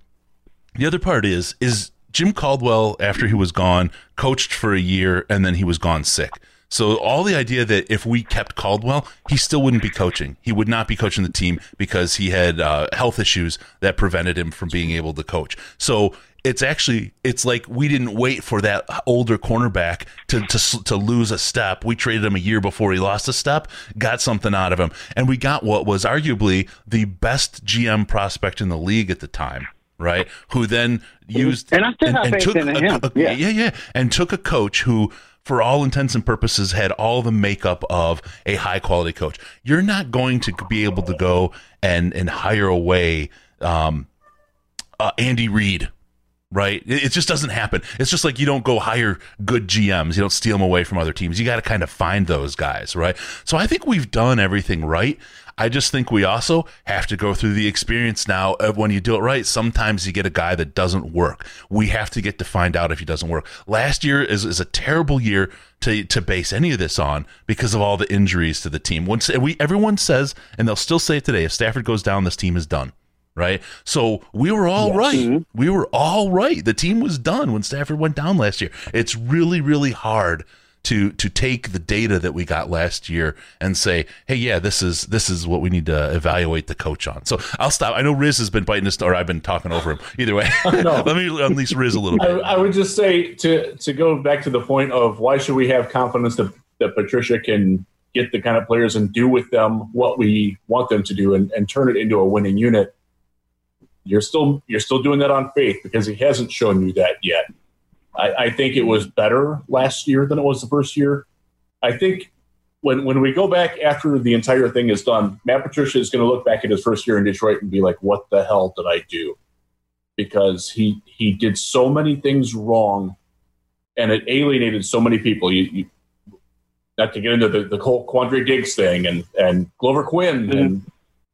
the other part is is Jim Caldwell after he was gone coached for a year and then he was gone sick. So all the idea that if we kept Caldwell, he still wouldn't be coaching. He would not be coaching the team because he had uh, health issues that prevented him from being able to coach. So it's actually it's like we didn't wait for that older cornerback to to to lose a step. We traded him a year before he lost a step, got something out of him, and we got what was arguably the best GM prospect in the league at the time right? Who then used And have faith in a- him. a- Yeah. yeah, yeah, and took a coach who, for all intents and purposes, had all the makeup of a high quality coach. You're not going to be able to go and and hire away um, uh, Andy Reid. Right, it it just doesn't happen. It's just like you don't go hire good GMs. You don't steal them away from other teams. You got to kind of find those guys, right? So I think we've done everything right. I just think we also have to go through the experience now of when you do it right. Sometimes you get a guy that doesn't work. We have to get to find out if he doesn't work. Last year is, is a terrible year to to base any of this on because of all the injuries to the team. Once we everyone says, and they'll still say it today, if Stafford goes down, this team is done. Right. So we were all right. Mm-hmm. We were all right. The team was done when Stafford went down last year. It's really, really hard to to take the data that we got last year and say, hey, yeah, this is this is what we need to evaluate the coach on. So I'll stop. I know Riz has been biting this, or I've been talking over him. Either way, No. let me unleash Riz a little I. I would just say to to go back to the point of why should we have confidence that, that Patricia can get the kind of players and do with them what we want them to do and, and turn it into a winning unit. You're still you're still doing that on faith because he hasn't shown you that yet. I, I think it was better last year than it was the first year. I think when when we go back after the entire thing is done, Matt Patricia is going to look back at his first year in Detroit and be like, "What the hell did I do?" Because he he did so many things wrong, and it alienated so many people. You, you not to get into the, the whole Quandre Diggs thing and and Glover Quin mm-hmm. and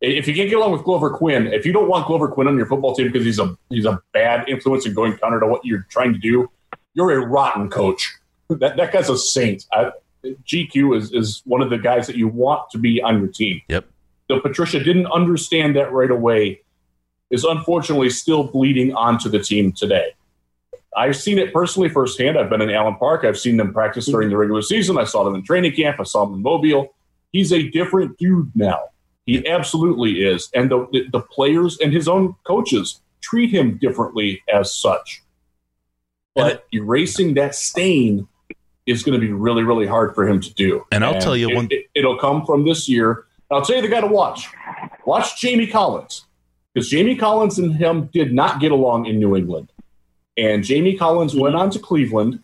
if you can't get along with Glover Quin, if you don't want Glover Quin on your football team because he's a he's a bad influence and going counter to what you're trying to do, you're a rotten coach. That that guy's a saint. I, GQ is is one of the guys that you want to be on your team. Yep. So Patricia didn't understand that right away. Is unfortunately still bleeding onto the team today. I've seen it personally firsthand. I've been in Allen Park. I've seen them practice during the regular season. I saw them in training camp. I saw them in Mobile. He's a different dude now. He absolutely is, and the the, the players and his own coaches treat him differently as such. But erasing that stain is going to be really, really hard for him to do. And I'll tell you it, one- It, will come from this year. I'll tell you the guy to watch. Watch Jamie Collins because Jamie Collins and him did not get along in New England, and Jamie Collins went on to Cleveland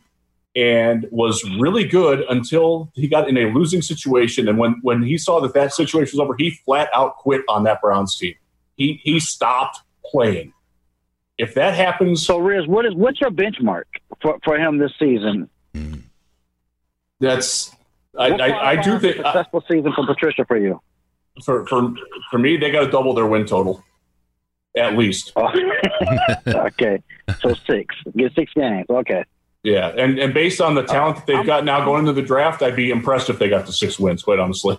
and was really good until he got in a losing situation. And when when he saw that that situation was over, he flat out quit on that Browns team. He he stopped playing. If that happens, So, Riz, what is what's your benchmark for, for him this season? that's I, I, I do think successful season for Patricia for you. for for for me they got to double their win total, at least. Oh. okay, so six. Get six games. Okay. Yeah, and and based on the talent that they've got now going into the draft, I'd be impressed if they got the six wins. Quite honestly.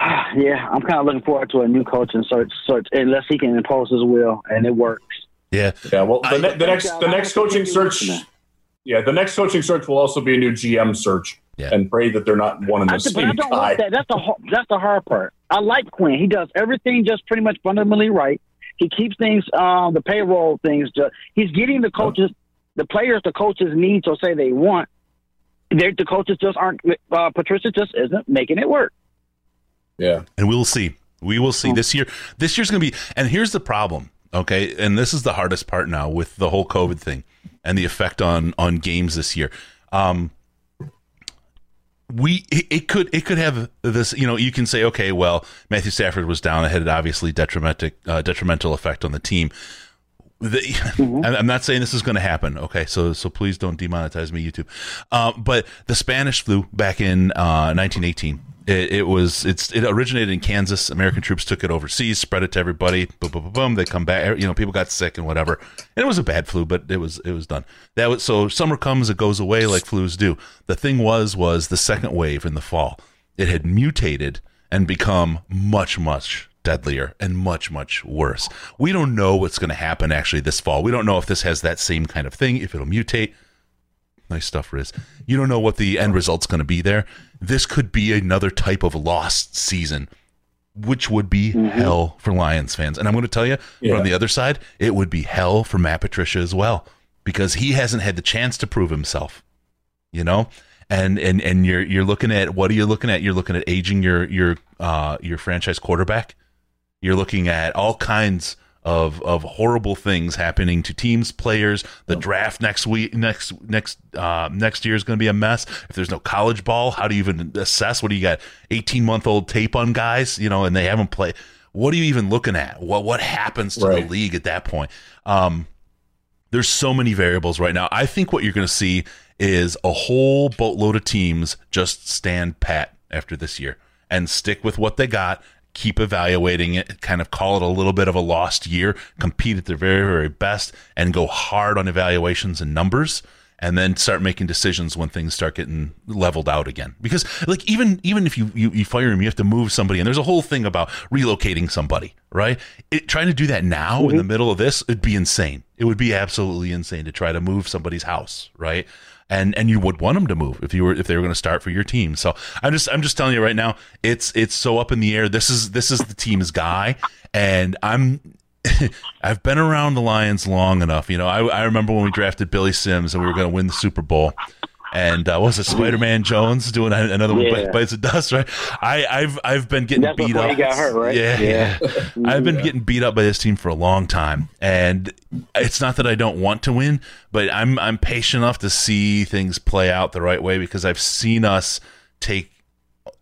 Yeah, I'm kind of looking forward to a new coaching search, search unless he can impose his will and it works. Yeah. Yeah, well, the, I- ne- the next the next coaching search. Yeah, the next coaching search will also be a new GM search, Yeah. and pray that they're not one and I, the but I same don't guy. that. That's the har- that's the hard part. I like Quinn. He does everything just pretty much fundamentally right. He keeps things, um, the payroll things. Just, he's getting the coaches, the players, the coaches need or say they want. They're, the coaches just aren't. Uh, Patricia just isn't making it work. Yeah, and we'll see. We will see this year. This year's going to be, and here's the problem. Okay, and this is the hardest part now with the whole COVID thing and the effect on on games this year. Um, we it, it could it could have this. You know, you can say, okay, well, Matthew Stafford was down. It had obviously detrimental uh, detrimental effect on the team. The, I'm I'm not saying this is going to happen. Okay, so so please don't demonetize me, YouTube. Uh, but the Spanish flu back in uh, 1918. It, it was it's it originated in Kansas. American troops took it overseas, spread it to everybody. Boom, boom, boom, boom. They come back. You know, people got sick and whatever. And it was a bad flu, but it was it was done. That was so summer comes, it goes away like flus do. The thing was was the second wave in the fall. It had mutated and become much much deadlier and much much worse. We don't know what's going to happen actually this fall. We don't know if this has that same kind of thing, if it'll mutate. Nice stuff, Riz. You don't know what the end result's going to be there. This could be another type of lost season, which would be hell for Lions fans. And I'm going to tell you Yeah. from the other side, it would be hell for Matt Patricia as well because he hasn't had the chance to prove himself. You know, and and and you're you're looking at what are you looking at? You're looking at aging your your uh your franchise quarterback. You're looking at all kinds of of horrible things happening to teams, players. The draft next week, next next uh, next year is going to be a mess. If there's no college ball, how do you even assess? What do you got? 18 month old tape on guys, you know, and they haven't played. What are you even looking at? What what happens to Right. the league at that point? Um, there's so many variables right now. I think what you're going to see is a whole boatload of teams just stand pat after this year and stick with what they got, keep evaluating it, kind of call it a little bit of a lost year, compete at their very, very best, and go hard on evaluations and numbers. And then start making decisions when things start getting leveled out again. Because like even even if you, you, you fire him, you have to move somebody, and there's a whole thing about relocating somebody, right? It, trying to do that now in the mm-hmm. middle of this, it'd be insane. It would be absolutely insane to try to move somebody's house, right? And and you would want them to move if you were if they were going to start for your team. So I'm just I'm just telling you right now, it's it's so up in the air. This is this is the team's guy, and I'm. I've been around the Lions long enough, you know. I, I remember when we drafted Billy Sims and we were going to win the Super Bowl, and uh, was it Spider Man Jones doing another one Yeah. bites of dust, right? I, I've I've been getting That's beat up. hurt, right? Yeah, Yeah. yeah. I've been getting beat up by this team for a long time, and it's not that I don't want to win, but I'm I'm patient enough to see things play out the right way because I've seen us take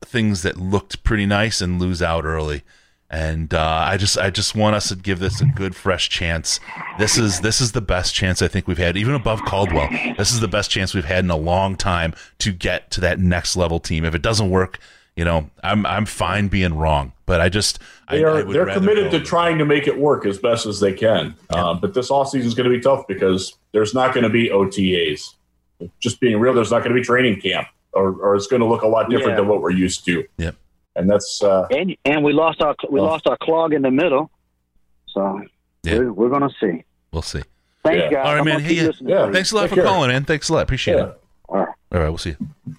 things that looked pretty nice and lose out early. And uh, I just I just want us to give this a good fresh chance. This is this is the best chance I think we've had, even above Caldwell. This is the best chance we've had in a long time to get to that next level team. If it doesn't work, you know, I'm I'm fine being wrong, but I just they are, I would they're committed go- to trying to make it work as best as they can. Uh, but this offseason is going to be tough because there's not going to be OTAs. Just being real, there's not going to be training camp, or, or it's going to look a lot different Yeah. than what we're used to. Yep. And that's uh, And and we lost our we Oh. lost our clog in the middle. So Yeah. we're, we're gonna see. We'll see. Thanks, Yeah. guys. All right, I'm man. Hey, yeah. Yeah. Thanks a lot Take for care. calling, man. Thanks a lot. Appreciate yeah. it. All right. All right, we'll see you.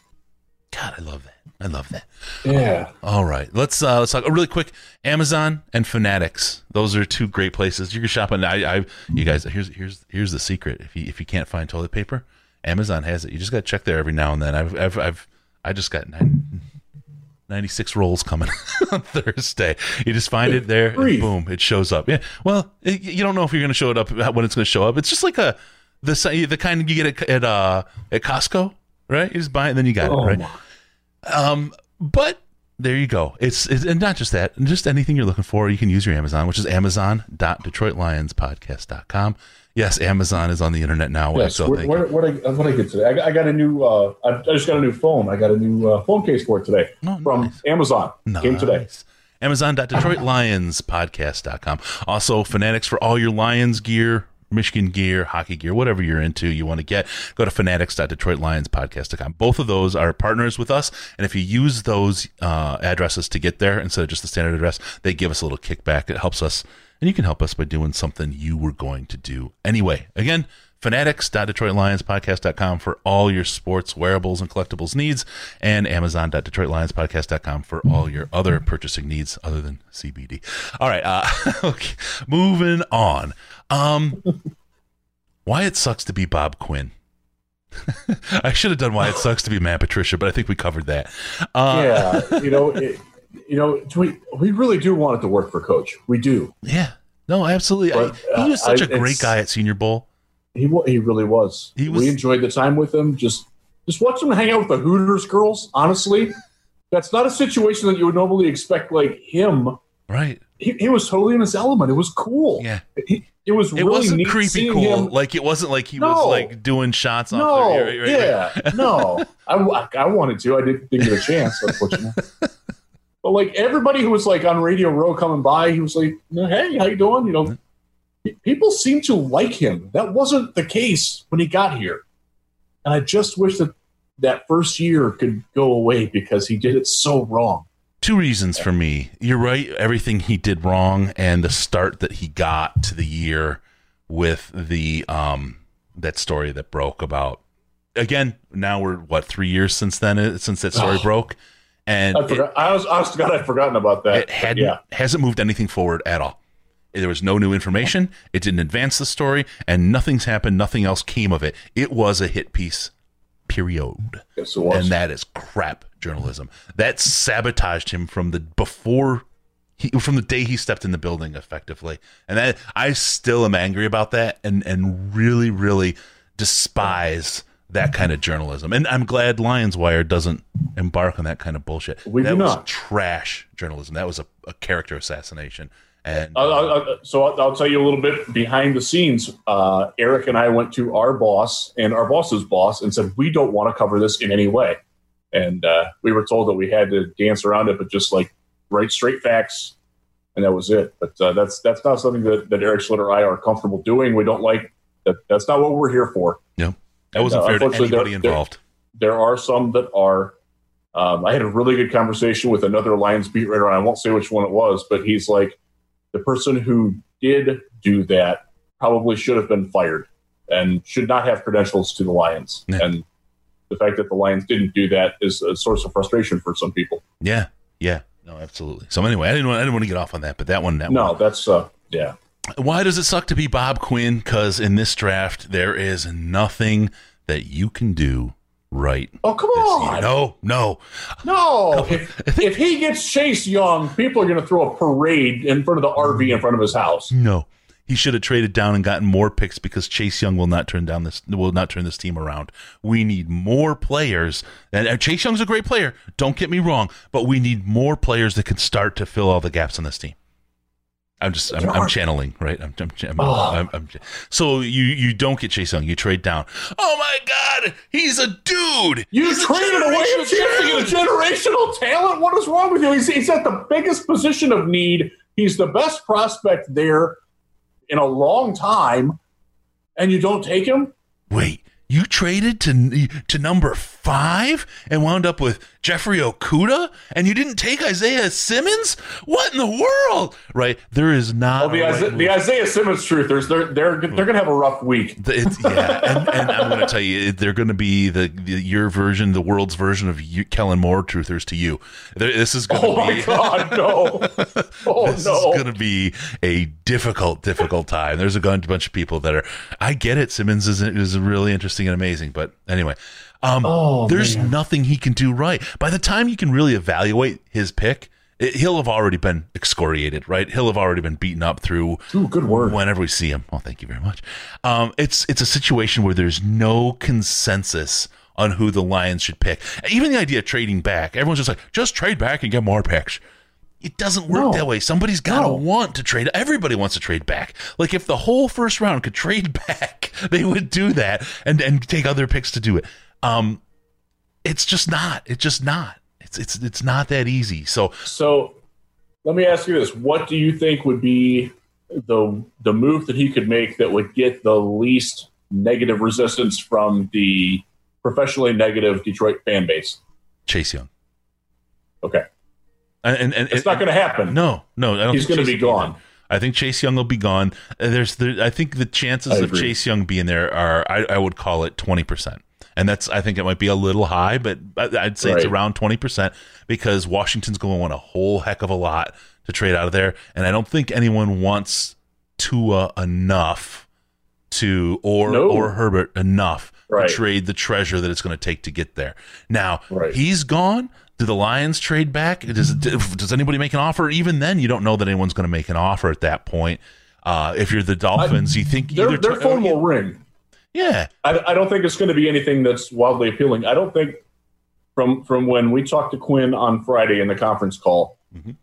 God, I love that. I love that. Yeah. All right, let's uh, let's talk really quick. Amazon and Fanatics; those are two great places you can shop. And I, I, you guys, here's here's here's the secret. If you if you can't find toilet paper, Amazon has it. You just got to check there every now and then. I've I've, I've I just got nine, 96 rolls coming on Thursday. You just find it there, and boom, it shows up. Yeah, well, it, you don't know if you're going to show it up when it's going to show up. It's just like a the the kind you get at at, uh, at Costco, right? You just buy it and then you got Oh, it, right? Um, but there you go. It's, it's and not just that, just anything you're looking for, you can use your Amazon, which is amazon.detroitlionspodcast.com. Yes, Amazon is on the internet now. Yes. so What, what, what, I, what I get today? I got, I got a new. Uh, I, just got a new phone. I got a new uh, phone case for it today Oh, from nice. Amazon. Came today. Nice. Amazon.detroitlionspodcast.com. Also, Fanatics for all your Lions gear, Michigan gear, hockey gear, whatever you're into, you want to get, go to fanatics.detroitlionspodcast.com. Both of those are partners with us. And if you use those uh, addresses to get there instead of just the standard address, they give us a little kickback. It helps us. And you can help us by doing something you were going to do anyway. Again, fanatics.detroitlionspodcast.com for all your sports, wearables, and collectibles needs, and amazon.detroitlionspodcast.com for all your other purchasing needs other than CBD. All right, uh, okay, moving on. Um, why it sucks to be Bob Quinn. I should have done why it sucks to be Matt Patricia, but I think we covered that. Uh, yeah, you know, it, you know, we we really do want it to work for Coach. We do. yeah. No, absolutely. I, he was uh, such I- a great guy at Senior Bowl. He he really was. He was- We enjoyed the time with him. Just just watch him hang out with the Hooters girls. Honestly, that's not a situation that you would normally expect. Like him, Right. he, he was totally in his element. It was cool. Yeah. He, it was. It wasn't creepy cool. him- Like it wasn't like he was like doing shots off No, the right, right, right. yeah, no. I, I wanted to. I didn't, get a chance, unfortunately. but like everybody who was like on Radio Row coming by, he was like, "Hey, how you doing?" You know, people seem to like him. That wasn't the case when he got here, and I just wish that that first year could go away because he did it so wrong. Two reasons for me. You're right. Everything he did wrong, and the start that he got to the year with the um that story that broke about. Again, now we're what three years since then uh, since that story Oh. broke, and I it- I was, honest to God, I'd forgotten about that. it hadn't yeah, hasn't moved anything forward at all. There was no new information. It didn't advance the story, and nothing's happened. Nothing else came of it. It was a hit piece. Period. yes, it was. and that is crap journalism. That sabotaged him from the before he from the day he stepped in the building effectively. And that I still am angry about that and and really really despise that kind of journalism. And I'm glad Lions Wire doesn't embark on that kind of bullshit. We that do was not. trash journalism. That was a, a character assassination. And I'll, I'll- so I'll, I'll tell you a little bit behind the scenes. Uh, Eric and I went to our boss and our boss's boss and said we don't want to cover this in any way, and uh, we were told that we had to dance around it, but just like write straight facts, and that was it. But uh, that's that's not something that, that Eric Schlitter or I are comfortable doing. We don't like that. That's not what we're here for. No, that wasn't uh, fair to anybody there- there- involved. There are some that are. Um, I had a really good conversation with another Lions beat writer. and I won't say which one it was, but he's like, the person who did do that probably should have been fired and should not have credentials to the Lions. Yeah. And the fact that the Lions didn't do that is a source of frustration for some people. Yeah. Yeah. No, absolutely. So anyway, I didn't want I didn't want to get off on that, but that one that No, one that's uh, yeah. Why does it suck to be Bob Quinn? Because in this draft, there is nothing that you can do right. Oh come on! year. No, no. No, if, if he gets Chase Young, people are going to throw a parade in front of the RV in front of his house. No. He should have traded down and gotten more picks because Chase Young will not turn down this will not turn this team around. We need more players. And Chase Young's a great player. Don't get me wrong, but we need more players that can start to fill all the gaps on this team. I'm just I'm, I'm channeling right. I'm, I'm, I'm, Oh. I'm, so you you don't get Chase Young. You trade down. Oh my God, he's a dude. You He's traded away a generational chance to get a generational talent. What is wrong with you? He's, he's at the biggest position of need. He's the best prospect there in a long time, and you don't take him. Wait, you traded to to number five and wound up with Jeffrey Okudah, and you didn't take Isaiah Simmons? What in the world? Right? There is not. Well, the, a Isaiah, the Isaiah Simmons truthers, they're they're they're going to have a rough week. It's, yeah, and, and I'm going to tell you, they're going to be the, the your version, the world's version of you, Kellen Moore truthers to you. This is going to Oh my be. God, no! Oh this no! is going to be a difficult, difficult time. There's a bunch of people that are. I get it. Simmons is is really interesting and amazing, but anyway, um, Oh, there's man. nothing he can do right. By the time you can really evaluate his pick, it, he'll have already been excoriated, right? He'll have already been beaten up through Ooh, good word. whenever we see him. Well, thank you very much. Um, it's it's a situation where there's no consensus on who the Lions should pick. Even the idea of trading back, everyone's just like, just trade back and get more picks. It doesn't work No. that way. Somebody's got to No. want to trade. Everybody wants to trade back. Like if the whole first round could trade back, they would do that and and take other picks to do it. Um, it's just not. It's just not. It's it's it's not that easy. So So, let me ask you this: What do you think would be the the move that he could make that would get the least negative resistance from the professionally negative Detroit fan base? Chase Young. Okay, And, and, and it's not going to happen. No, no, I don't. He's going to be gone. I think Chase Young will be gone. There's, there, I think the chances of. Chase Young being there are, I, I would call it twenty percent, and that's, I think it might be a little high, but I- I'd say it's around twenty percent because Washington's going to want a whole heck of a lot to trade out of there, and I don't think anyone wants Tua enough to, or No. or Herbert enough Right. to trade the treasure that it's going to take to get there. Now Right. he's gone. Do the Lions trade back? Does does anybody make an offer? Even then, you don't know that anyone's going to make an offer at that point. Uh, if you're the Dolphins, you think Their, either their tra- phone will ring. Yeah, I, I don't think it's going to be anything that's wildly appealing. I don't think from from when we talked to Quinn on Friday in the conference call, Mhm.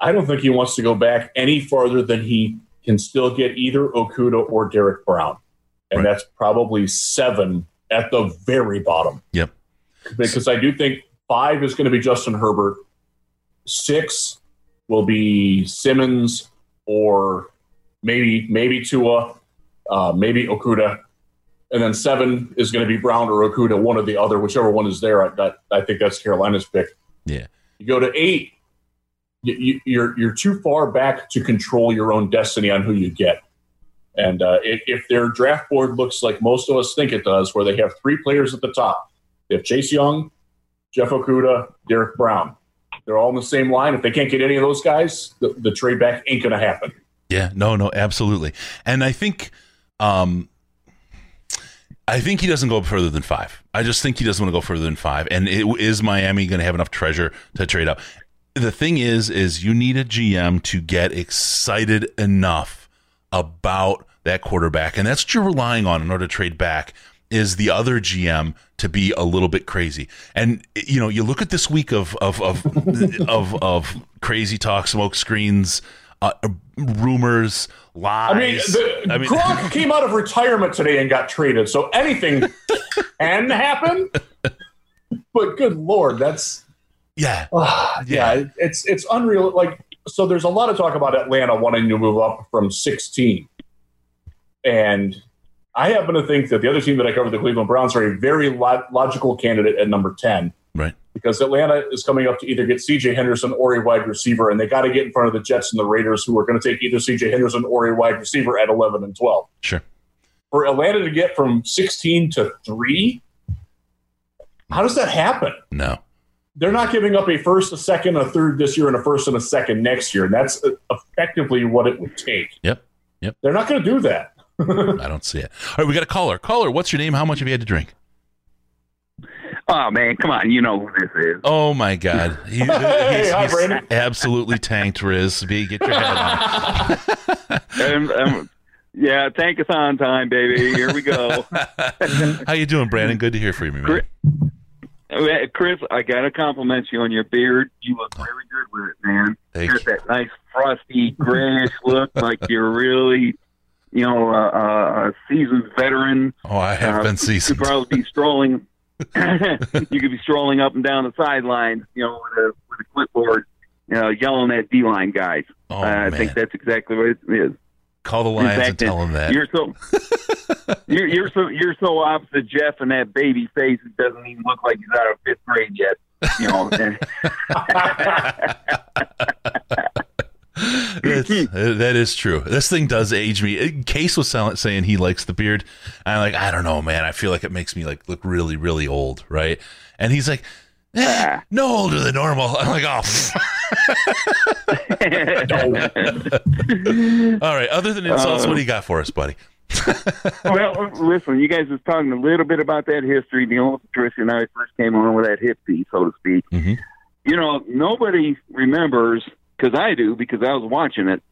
I don't think he wants to go back any farther than he can still get either Okudah or Derrick Brown, and Right. that's probably seven at the very bottom. Yep. Because I do think five is going to be Justin Herbert, six will be Simmons or maybe maybe Tua, uh, maybe Okudah, and then seven is going to be Brown or Okudah, one or the other, whichever one is there. I, that, I think that's Carolina's pick. yeah, You go to eight, you, you, you're you're too far back to control your own destiny on who you get. And uh, if, if their draft board looks like most of us think it does, where they have three players at the top, they have Chase Young, Jeff Okudah, Derrick Brown. They're all in the same line. If they can't get any of those guys, the, the trade back ain't going to happen. yeah. No, no, absolutely. And I think, um, I think he doesn't go further than five. I just think he doesn't want to go further than five. And it, is Miami going to have enough treasure to trade up? The thing is, is you need a GM to get excited enough about that quarterback, and that's what you're relying on in order to trade back. Is the other GM to be a little bit crazy? And you know, you look at this week of of of of, of crazy talk, smoke screens, uh, rumors, lies. I mean, the, I mean- Gronk came out of retirement today and got traded, so anything can happen. But good lord, that's yeah, Ah, Yeah. yeah, it's it's unreal. Like, so there's a lot of talk about Atlanta wanting to move up from 16, and I happen to think that the other team that I cover, the Cleveland Browns, are a very lo- logical candidate at number 10 right. Because Atlanta is coming up to either get C.J. Henderson or a wide receiver, and they got to get in front of the Jets and the Raiders, who are going to take either C.J. Henderson or a wide receiver at 11 and 12. Sure. For Atlanta to get from 16 to three, how does that happen? No. they're not giving up a first, a second, a third this year, and a first and a second next year. And that's uh, effectively what it would take. Yep. Yep. They're not going to do that. I don't see it. All right, we got a caller. Caller, what's your name? How much have you had to drink? Oh man, come on! You know who this is. Oh my God! He, Hey, he's, hi, he's absolutely tanked, Riz. Be get your head Um, um, yeah, tank us on time, baby. Here we go. How you doing, Brandon? Good to hear from you, man. Uh, Chris, I gotta compliment you on your beard. You look very good with it, man. Thank Got that nice frosty grayish look, like you're really, you know, uh, uh, a seasoned veteran. Oh, I have Uh, been seasoned. could probably be strolling. you could be strolling up and down the sidelines, you know, with a with a clipboard, you know, yelling at D line guys. Oh uh, I think that's exactly what it is. Call the Lions fact, and tell them that. You're so you're, you're so you're so opposite Jeff and that baby face. It doesn't even look like he's out of fifth grade yet. You know, that is true. This thing does age me. Uh, Case was sell- saying he likes the beard. I'm like, I don't know, man. I feel like it makes me like look really, really old, right? And he's like, eh, no older than normal. I'm like, oh. All right. Other than insults, what do you got for us, buddy? well, listen, you guys was talking a little bit about that history. The know, Patricia and I first came on with that hippie, so to speak. Mhm. You know, nobody remembers because I do because I was watching it.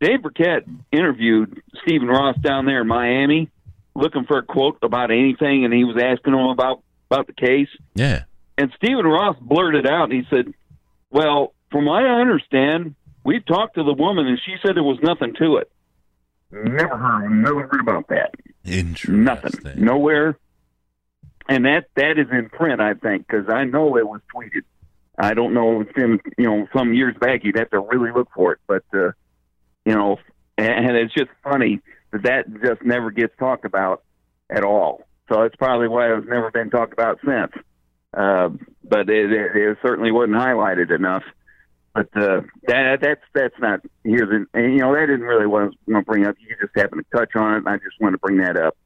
Dave Birkett interviewed Stephen Ross down there in Miami, looking for a quote about anything, and he was asking him about about the case. Yeah. And Stephen Ross blurted out, and he said, "Well, from what I understand, we talked to the woman, and she said there was nothing to it. Never heard, never heard about that. Interesting. Nothing, nowhere. And that that is in print, I think, because I know it was tweeted. I don't know if it's in you know some years back. You'd have to really look for it, but uh, you know, and it's just funny that that just never gets talked about at all. So that's probably why it's never been talked about since. Uh, but it, it, it certainly wasn't highlighted enough. But uh, that that's that's not here's an, and you know that didn't really what I was going to bring up. You just happened to touch on it, and I just want to bring that up.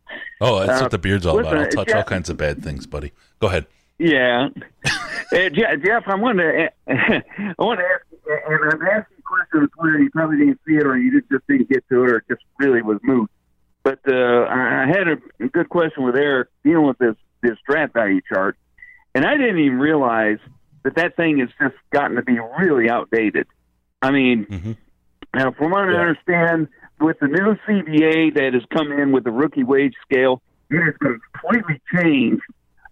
Oh, that's Uh, what the beard's all about. I'll listen, touch all kinds of bad things, buddy. Go ahead. Yeah, uh, Jeff, I wanted to, I want to ask, and I'm asking a question on Twitter. You probably didn't see it, or you just didn't get to it, or it just really was moot. But uh, I had a, good question with Eric dealing with this this draft value chart, and I didn't even realize that that thing has just gotten to be really outdated. I mean, Mhm. now from what I Yeah. understand, with the new CBA that has come in with the rookie wage scale, it has completely changed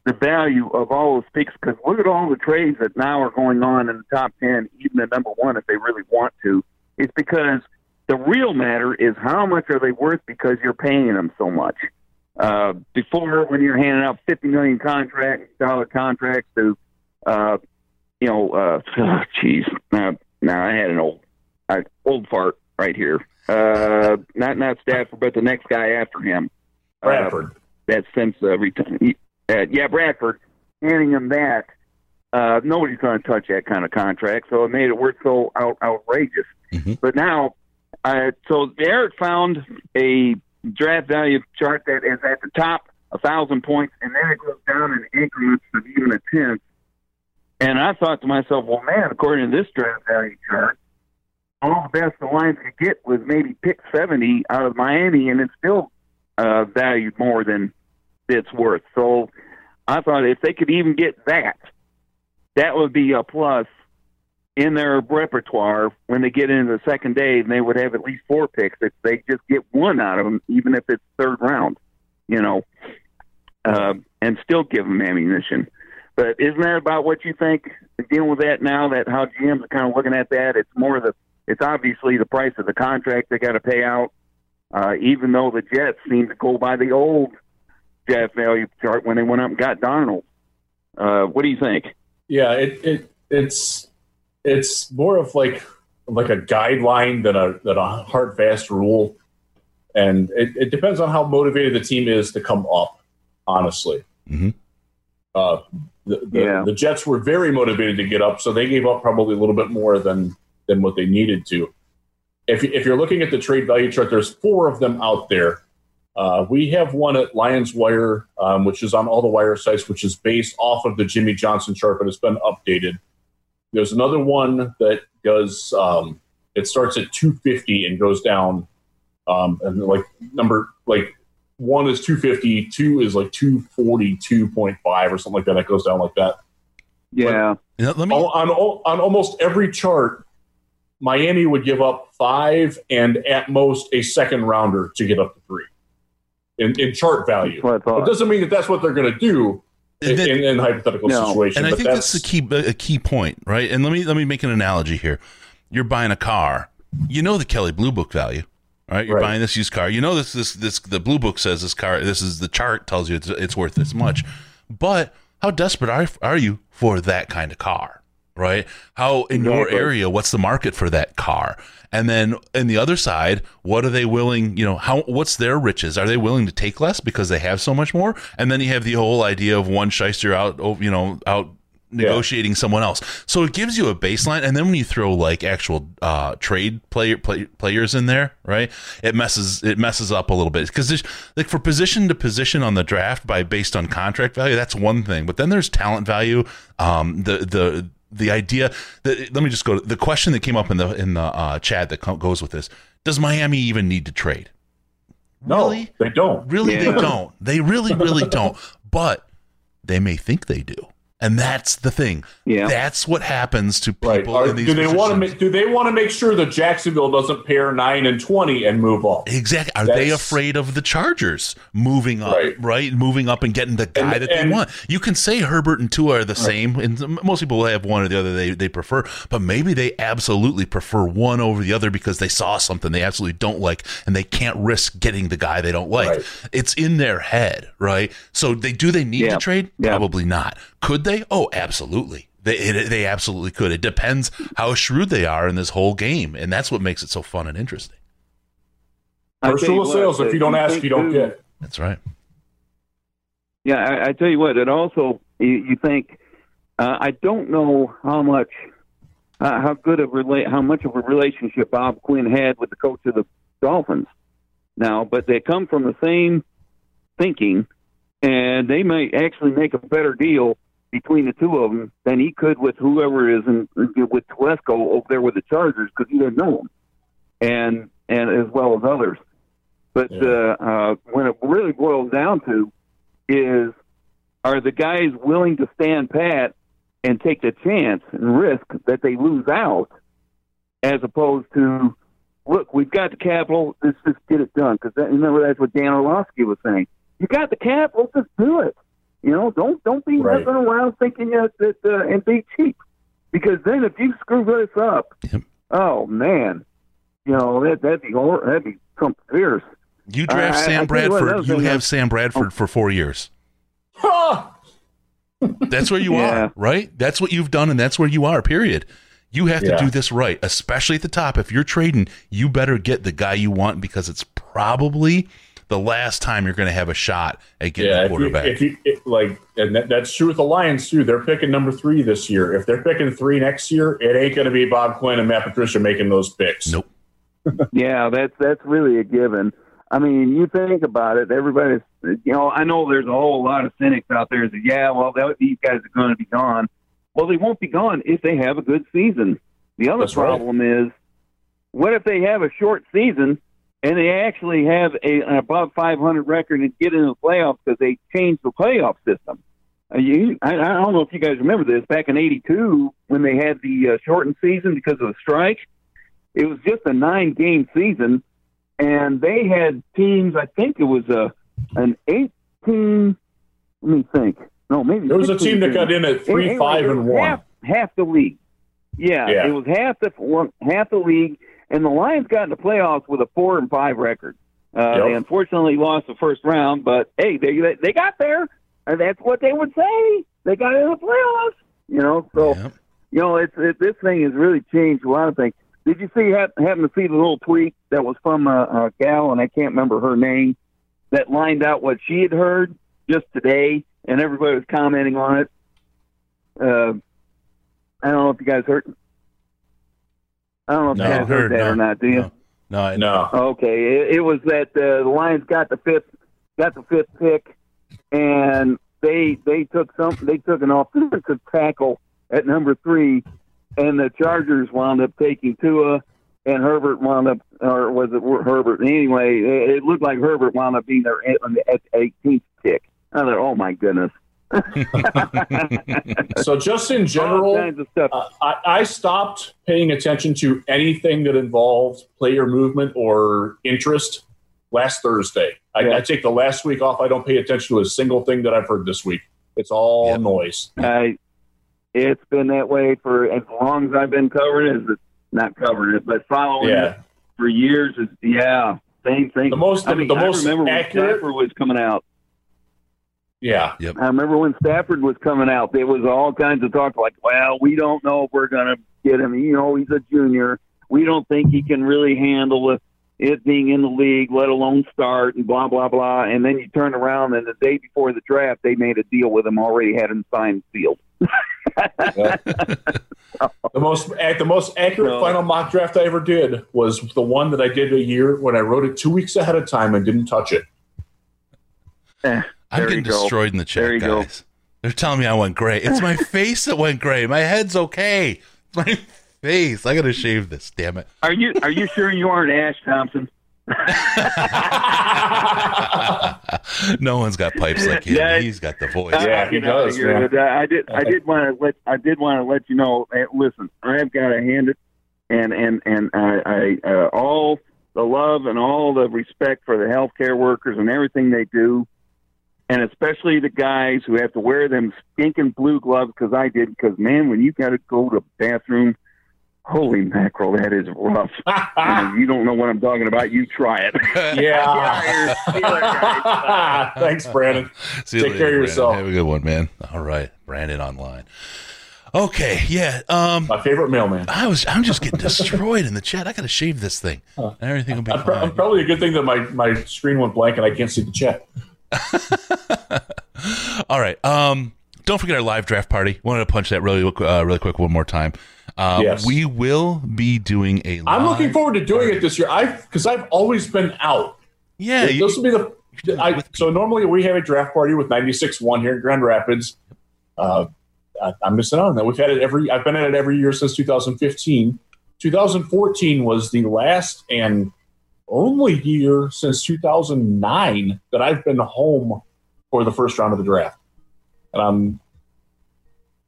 the value of all those picks because look at all the trades that now are going on in the top 10, even the number one if they really want to. It's because the real matter is how much are they worth because you're paying them so much. Uh, before, when you're handing out 50 million contract dollar contracts to, uh, you know, uh, oh, jeez, now, now I had an old, uh, old fart right here. Uh, not not Stafford, but the next guy after him. Uh, Bradford. that since uh, ret- uh, yeah, Bradford handing him that. Uh, nobody's going to touch that kind of contract, so it made it worth so out, outrageous. Mhm. But now, uh, so Eric found a draft value chart that is at the top a thousand points, and then it goes down in increments of even a tenth. And I thought to myself, well, man, according to this draft value chart, all the best the Lions could get was maybe pick seventy out of Miami, and it's still uh, valued more than it's worth. So I thought if they could even get that, that would be a plus in their repertoire when they get into the second day, and they would have at least four picks if they just get one out of them, even if it's third round, you know, uh, and still give them ammunition. But isn't that about what you think? Dealing with that now, that how GMs are kind of looking at that, it's more the, it's obviously the price of the contract they got to pay out. Uh, even though the Jets seem to go by the old draft value chart when they went up and got Darnold. Uh, what do you think? Yeah, it, it it's it's more of like like a guideline than a than a hard fast rule, and it, it depends on how motivated the team is to come up. Honestly, Mhm. uh, the, the, Yeah. the Jets were very motivated to get up, so they gave up probably a little bit more than than what they needed to. If if you're looking at the trade value chart, there's four of them out there. Uh, we have one at Lions Wire, um, which is on all the wire sites, which is based off of the Jimmy Johnson chart, but it's been updated. There's another one that does. Um, it starts at 250 and goes down, um, and like number like one is 250, two is like 242.5 or something like that. That goes down like that. Yeah, You know, let me. Al- on on almost every chart, Miami would give up five and at most a second rounder to get up to three in, in chart value. that's what I It doesn't mean that that's what they're going to do in, in, in hypothetical No. situation. and I think that's, that's the key a key point, right? And let me let me make an analogy here. You're buying a car. You know the Kelley Blue Book value, right? You're Right. buying this used car. You know this this this the Blue Book says this car. This is the chart tells you it's, it's worth this much. But how desperate are are you for that kind of car, right? How in your area, what's the market for that car? And then in the other side, what are they willing, you know, how what's their riches? Are they willing to take less because they have so much more? And then you have the whole idea of one shyster out, oh, you know, out negotiating someone else. So it gives you a baseline, and then when you throw like actual uh, trade player play, players in there, right? It messes it messes up a little bit because like for position to position on the draft by based on contract value, that's one thing. But then there's talent value. Um, the the the idea that let me just go to the question that came up in the in the uh, chat that co- goes with this: Does Miami even need to trade? No, Really? they don't. Really, they don't. They really, really don't. But they may think they do, and that's the thing. Yeah. That's what happens to Right. people Are- in these do they want to make? Do they want to make sure that Jacksonville doesn't pair nine and twenty and move up? Exactly. Are they afraid of the Chargers moving up, right? Right. Moving up and getting the guy And- that they and- want. You can say Herbert and Tua are the same, and most people will have one or the other they, they prefer, but maybe they absolutely prefer one over the other because they saw something they absolutely don't like and they can't risk getting the guy they don't like. Right. It's in their head, right? So they do they need Yeah. to trade? Yeah. Probably not. Could they? Oh, absolutely. They, it, they absolutely could. It depends how shrewd they are in this whole game, and that's what makes it so fun and interesting. I First tell rule you of sales: what, if you don't ask, you don't too- get. That's right. Yeah, I, I tell you what. It also you, you think uh, I don't know how much uh, how good of relate how much of a relationship Bob Quinn had with the coach of the Dolphins now, but they come from the same thinking, and they may actually make a better deal between the two of them than he could with whoever is in with Telesco over there with the Chargers because he didn't know him, and and as well as others. But Yeah. uh, uh, when it really boils down to is are the guys willing to stand pat and take the chance and risk that they lose out as opposed to look we've got the capital let's just get it done because remember that's what Dan Orlovsky was saying you got the capital just do it you know don't don't be Right. messing around thinking that, that uh, and be cheap because then if you screw this up Yep. oh man you know that that'd be hor- that'd be something fierce You draft I- I- Sam I tell you what, Bradford. You have is- Sam Bradford for four years. Ha! That's where you Yeah. are, right? That's what you've done, and that's where you are. Period. You have to Yeah. do this right, especially at the top. If you're trading, you better get the guy you want because it's probably the last time you're going to have a shot at getting Yeah, a if you, quarterback. if you it, like, and that, that's true with the Lions too. They're picking number three this year. If they're picking three next year, it ain't going to be Bob Quinn and Matt Patricia making those picks. nope. Yeah, that's that's really a given. I mean, you think about it. Everybody's, you know, I know there's a whole lot of cynics out there that, yeah, well, that, these guys are going to be gone. Well, they won't be gone if they have a good season. The other That's right. problem is, what if they have a short season and they actually have a, an above 500 record and get into the playoffs because they changed the playoff system? Uh, you, I, I don't know if you guys remember this back in '82 when they had the uh, shortened season because of the strike. It was just a nine-game season, and they had teams. I think it was a an eighteen. Let me think. No, maybe There was a team that got in at three, Anyway, five, it and one. Half, half the league. Yeah, Yeah. it was half the one, half the league, and the Lions got in the playoffs with a four and five record. Uh, Yep. They unfortunately lost the first round, but hey, they they, got there, and that's what they would say. They got in the playoffs. You know, so Yep. you know, it's it, this thing has really changed a lot of things. Did you see hap- happen to see the little tweet that was from a, a gal and I can't remember her name that lined out what she had heard just today, and everybody was commenting on it. Uh, I don't know if you guys heard. I don't know if No, you guys heard, heard, that no, or not. Do you? no. No, I, No. Okay, it, it was that uh, the Lions got the fifth got the fifth pick, and they they took some they took an offensive tackle at number three, and the Chargers wound up taking Tua, and Herbert wound up or was it Herbert? Anyway, it, it looked like Herbert wound up being there at, at the 18th pick. I thought, oh my goodness. So just in general, kinds of stuff. uh, I, I stopped paying attention to anything that involved player movement or interest last Thursday. I, Yeah. I take the last week off. I don't pay attention to a single thing that I've heard this week. It's all Yep. noise. I, it's been that way for as long as I've been covering it. Not covering it, but following Yeah. it for years. Is yeah, same thing. The most- I mean, the I most remember when accurate- Stafford was coming out. Yeah. Yep. I remember when Stafford was coming out, there was all kinds of talk like, well, we don't know if we're going to get him. You know, he's a junior. We don't think he can really handle it, it being in the league, let alone start, and blah, blah, blah. And then you turn around, and the day before the draft, they made a deal with him, already had him signed sealed. The most the most accurate No. final mock draft I ever did was the one that I did a year when I wrote it two weeks ahead of time and didn't touch it. Eh, I'm there getting you go. destroyed in the chat, There you go. guys. They're telling me I went gray. It's my face that went gray. My head's okay. My face. I gotta shave this. Damn it. Are you are you sure you aren't Ash Thompson? no one's got pipes like him. Yeah. He's got the voice. Yeah, he Get out of does, here. man. But, uh, I did. I did want to let. I did want to let you know. eh, Listen, I've got to hand it, and and and I, I uh, all the love and all the respect for the healthcare workers and everything they do, and especially the guys who have to wear them stinking blue gloves because I did. Because man, when you got to go to the bathroom, holy mackerel, that is rough. And you don't know what I'm talking about. You try it. yeah. See you later, guys. Thanks, Brandon. See you Take later, care of Brandon. yourself. Have a good one, man. All right, Brandon online. Okay, yeah. Um, My favorite mailman. I was. I'm just getting destroyed in the chat. I gotta shave this thing. Everything will be I'm, pro- I'm probably a good thing that my, my screen went blank and I can't see the chat. All right. Um, don't forget our live draft party. Wanted to punch that really, uh, really quick one more time. Um, Yes. We will be doing a. I'm looking forward to doing it this year. I because I've always been out. Yeah. you- this will be the. I, so normally we have a draft party with 96 one here in Grand Rapids. Uh, I, I'm missing out on that. We've had it every. I've been at it every year since 2015. 2014 was the last and only year since 2009 that I've been home for the first round of the draft. And I'm.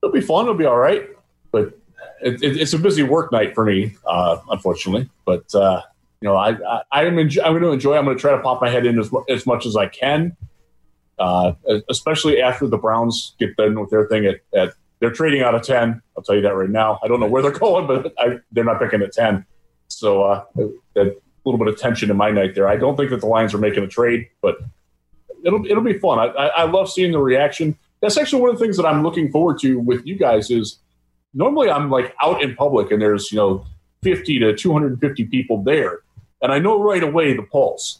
It'll be fun. It'll be all right, but it, it, it's a busy work night for me, uh, unfortunately. But uh, you know, I, I I'm, enjoy, I'm going to enjoy. I'm going to try to pop my head in as, as much as I can, uh, especially after the Browns get done with their thing at, at they're trading out of ten. I'll tell you that right now. I don't know where they're going, but I, they're not picking at ten. So uh, that little bit of tension in my night there. I don't think that the Lions are making a trade, but it'll it'll be fun. I, I, I love seeing the reaction. That's actually one of the things that I'm looking forward to with you guys is normally I'm like out in public and there's you know 50 to 250 people there, and I know right away the pulse,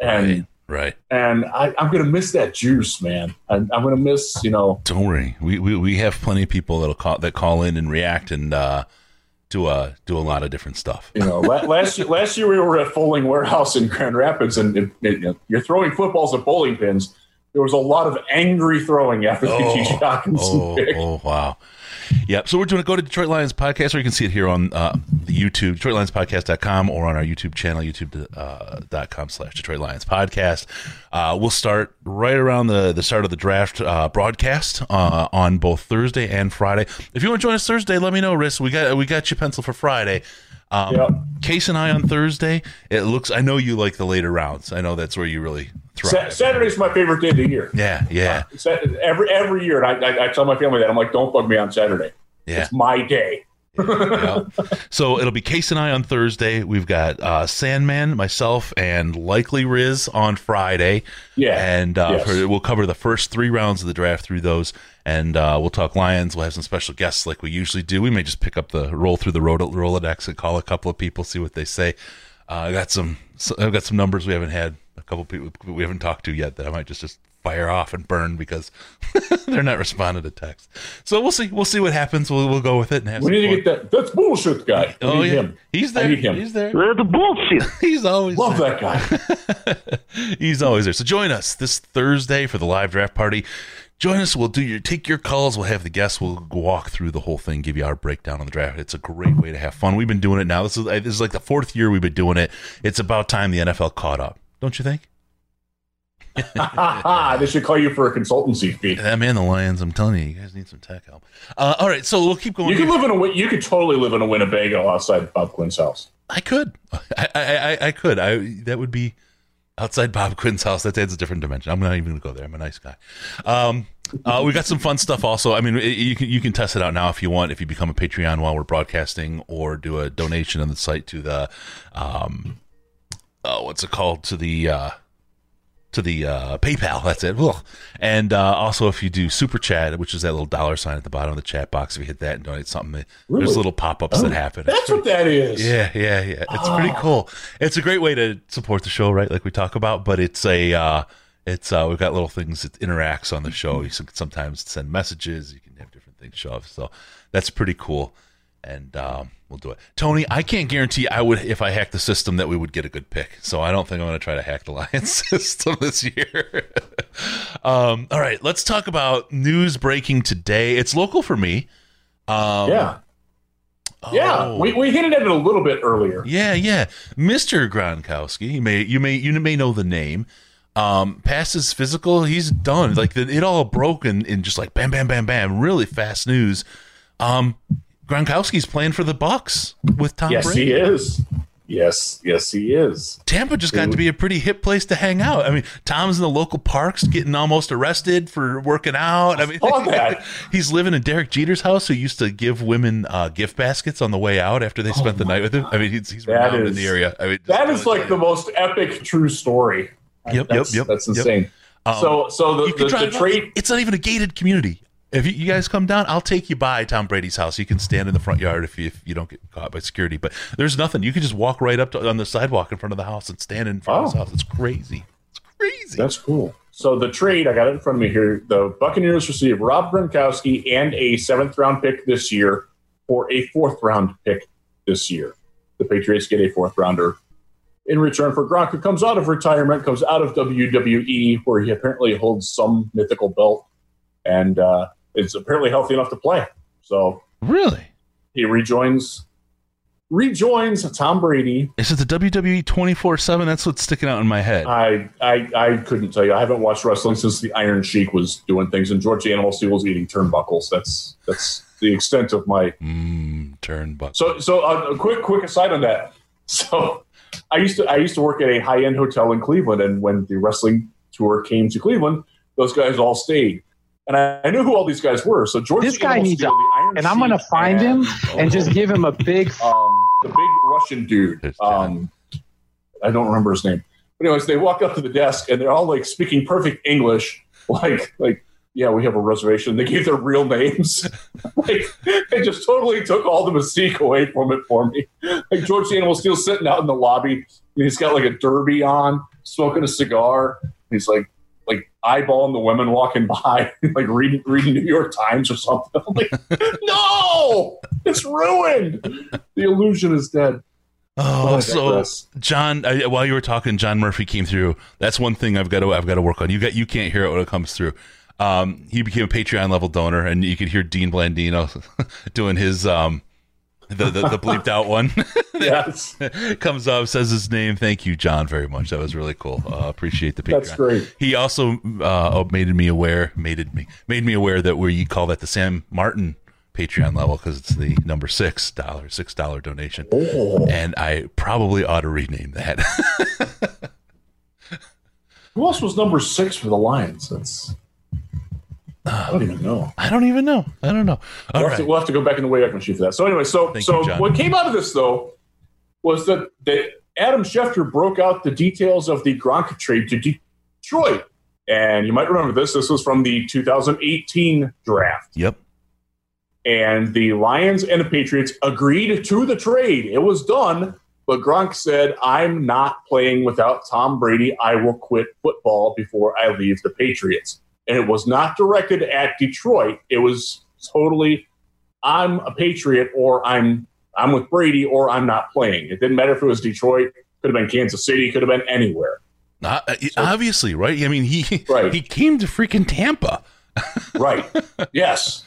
and Right. Right. and I, I'm gonna miss that juice, man. I'm, I'm gonna miss you know Don't worry. We, we we have plenty of people that'll call that call in and react and uh, do a do a lot of different stuff. you know last year last year we were at Folding Warehouse in Grand Rapids, and know, you're throwing footballs at bowling pins. There was a lot of angry throwing after the TJ Hockenson oh, pick. oh, wow. Yep. So we're doing to go to Detroit Lions podcast, or you can see it here on uh, the YouTube, DetroitLionsPodcast.com, or on our YouTube channel, YouTube.com slash Detroit Lions Podcast. Uh, we'll start right around the, the start of the draft uh, broadcast uh, on both Thursday and Friday. If you want to join us Thursday, let me know, Riss. We got we got you pencil for Friday. Um, Yep. Case and I on Thursday. It looks. I know you like the later rounds. I know that's where you really Sa- thrive. Saturday's my favorite day of the year. Yeah, yeah, Sa- Every every year, and I, I, I tell my family that I'm like, don't bug me on Saturday. yeah. It's my day. Yeah. So it'll be Case and I on Thursday. We've got uh, Sandman, myself, and likely Riz on Friday. Yeah. And uh, Yes. for, we'll cover the first three rounds of the draft through those. And uh, we'll talk Lions. We'll have some special guests like we usually do. We may just pick up the roll through the Rolo- Rolodex and call a couple of people, see what they say. Uh, I got some. So I've got some numbers we haven't had. A couple people we haven't talked to yet that I might just just fire off and burn because they're not responding to text. So we'll see. We'll see what happens. We'll, we'll go with it and have We need to get that. That's bullshit, guy. We Oh need yeah, him. he's I there. need him. He's there. The bullshit. He's always Love there. that guy. He's always there. So join us this Thursday for the live draft party. Join us. We'll do your take your calls. We'll have the guests. We'll walk through the whole thing, give you our breakdown on the draft. It's a great way to have fun. We've been doing it now. This is this is like the fourth year we've been doing it. It's about time the NFL caught up, don't you think? They should call you for a consultancy fee. That man, the Lions. I'm telling you, you guys need some tech help. Uh, all right, so we'll keep going. You could live in a you could totally live in a Winnebago outside Bob Quinn's house. I could. I, I, I, I could. I that would be outside Bob Quinn's house. That adds a different dimension. I'm not even going to go there. I'm a nice guy. Um, uh, we got some fun stuff also. I mean, it- you can you can test it out now if you want. If you become a Patreon while we're broadcasting, or do a donation on the site to the, um, oh, what's it called? To the uh, to the uh, PayPal. That's it. Ugh. And uh, also, if you do super chat, which is that little dollar sign at the bottom of the chat box, if you hit that and donate something, Really? there's little pop ups that happen. That's what that is. yeah, yeah, yeah. It's pretty cool. It's a great way to support the show, right? Like we talk about, but it's a uh it's uh we've got little things that interacts on the show. You can sometimes send messages, you can have different things show up. So that's pretty cool. And um we'll do it. Tony, I can't guarantee I would if I hacked the system that we would get a good pick. So I don't think I'm gonna try to hack the Lions system this year. um all right, let's talk about news breaking today. It's local for me. Um Yeah. Yeah. oh. We, we hinted at it a little bit earlier. Yeah, yeah. Mr. Gronkowski, you may you may you may know the name. Um, past his physical, he's done. Like the, it all broke in, in just like bam, bam, bam, bam. Really fast news. Um, Gronkowski's playing for the Bucks with Tom Yes, Brady. he is. Yes, yes, he is. Tampa just got to be a pretty hip place to hang out. I mean, Tom's in the local parks getting almost arrested for working out. I mean, saw that. he's living in Derek Jeter's house, who used to give women uh, gift baskets on the way out after they spent the night with him. I mean, he's, he's Oh That renowned in the area. I mean, That is like the most epic true story. Yep, That's, yep, yep. that's yep. insane. Um, so, so the, you the, can the drive. trade. It's not even a gated community. If you, you guys come down, I'll take you by Tom Brady's house. You can stand in the front yard if you, if you don't get caught by security. But there's nothing. You can just walk right up to, on the sidewalk in front of the house and stand in front of his Oh. house. It's crazy. It's crazy. That's cool. So the trade, I got it in front of me here. The Buccaneers receive Rob Gronkowski and a seventh round pick this year for a fourth round pick this year. The Patriots get a fourth rounder in return for Gronk, who comes out of retirement, comes out of WWE, where he apparently holds some mythical belt, and uh, is apparently healthy enough to play. So really? he rejoins rejoins Tom Brady. Is it the WWE 24 7? That's what's sticking out in my head. I, I I couldn't tell you. I haven't watched wrestling since the Iron Sheik was doing things, and George Animal Steele was eating turnbuckles. That's that's the extent of my. Mmm, turnbuckle. So so uh, a quick quick aside on that. So I used to I used to work at a high end hotel in Cleveland, and when the wrestling tour came to Cleveland, those guys all stayed. And I, I knew who all these guys were. So George This guy needs Steele, a- the Iron and I'm gonna find and- him and just give him a big. um, the big Russian dude. Um, I don't remember his name. But anyways, they walk up to the desk and they're all like speaking perfect English, like like yeah, we have a reservation. They gave their real names. like they just totally took all the mystique away from it for me. Like George the Animal Steele sitting out in the lobby, and he's got like a derby on, smoking a cigar. He's like like eyeballing the women walking by, like reading reading New York Times or something. I'm like, no, it's ruined. The illusion is dead. Oh, I so. John, I, while you were talking, John Murphy came through. That's one thing I've got to I've got to work on. You got you can't hear it when it comes through. Um, he became a Patreon level donor, and you could hear Dean Blandino doing his um, the the, the bleeped out one. yes, comes up, says his name. Thank you, John, very much. That was really cool. Uh, appreciate the Patreon. that's great. He also uh, made me aware, made me made me aware that where you call that the Sam Martin Patreon level because it's the number six dollar six dollar donation, Oh. and I probably ought to rename that. Who else was number six for the Lions? That's I don't even know. I don't even know. I don't know. All We'll, have to, we'll have to go back in the Wayback Machine for that. So anyway, so Thank so you, what came out of this though was that that Adam Schefter broke out the details of the Gronk trade to Detroit, and you might remember this. This was from the 2018 draft. Yep. and the Lions and the Patriots agreed to the trade. It was done, but Gronk said, "I'm not playing without Tom Brady. I will quit football before I leave the Patriots." And it was not directed at Detroit. It was totally, "I'm a Patriot," or "I'm I'm with Brady," or "I'm not playing." It didn't matter if it was Detroit. Could have been Kansas City. Could have been anywhere. Uh, uh, obviously, right? I mean, he Right. he came to freaking Tampa, Right? yes.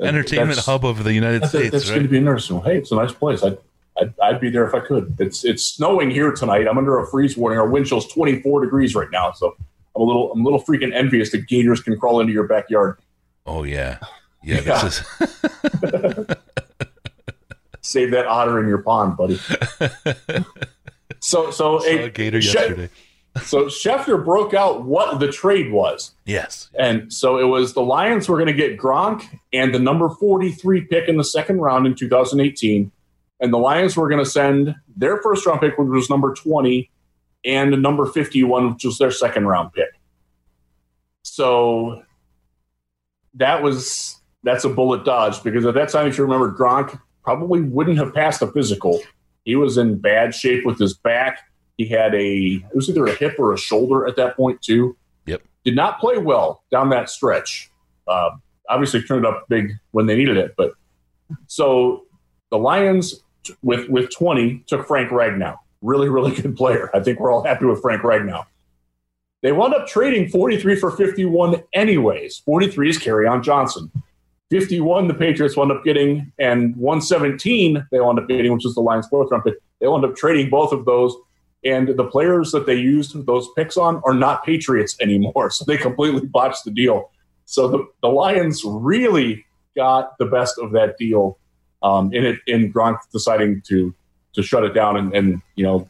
entertainment That's- hub of the United That's, States, that's going to right? be interesting. Hey, it's a nice place. I'd, I'd, I'd be there if I could. It's it's snowing here tonight. I'm under a freeze warning. Our wind chill's 24 degrees right now, so I'm a little I'm a little freaking envious that gators can crawl into your backyard. Oh yeah, yeah. Yeah. Is Save that otter in your pond, buddy. so so a a, gator She- yesterday. so Schefter broke out what the trade was. Yes. And so it was the Lions were going to get Gronk and the number 43 pick in the second round in 2018. And the Lions were going to send their first round pick, which was number 20, and number 51, which was their second round pick. So that was that's a bullet dodge because at that time, if you remember, Gronk probably wouldn't have passed a physical. He was in bad shape with his back. He had a it was either a hip or a shoulder at that point too. Yep. Did not play well down that stretch. Uh, obviously turned up big when they needed it, but so the Lions with with 20 took Frank Ragnow. Really, really good player. I think we're all happy with Frank Ragnow. They wound up trading 43 for 51 anyways. 43 is Kerryon Johnson. 51 the Patriots wound up getting, and 117 they wound up getting, which is the Lions fourth round pick. They wound up trading both of those. And the players that they used those picks on are not Patriots anymore. So they completely botched the deal. So the, the Lions really got the best of that deal um, in it in Gronk deciding to to shut it down and, and you know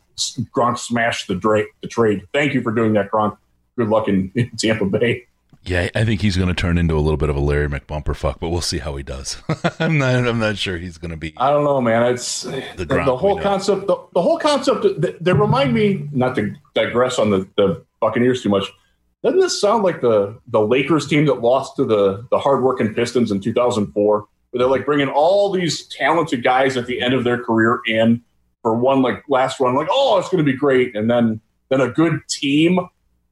Gronk smashed the, dra- the trade. Thank you for doing that, Gronk. Good luck in, in Tampa Bay. Yeah, I think he's going to turn into a little bit of a Larry McBumper fuck, but we'll see how he does. I'm not. I'm not sure he's going to be. I don't know, man. It's the, the, the whole concept. The, the, whole concept. They, they, remind me not to digress on the, the Buccaneers too much. Doesn't this sound like the the Lakers team that lost to the the hardworking Pistons in 2004? Where they're like bringing all these talented guys at the end of their career in for one like last run, like oh, it's going to be great, and then then a good team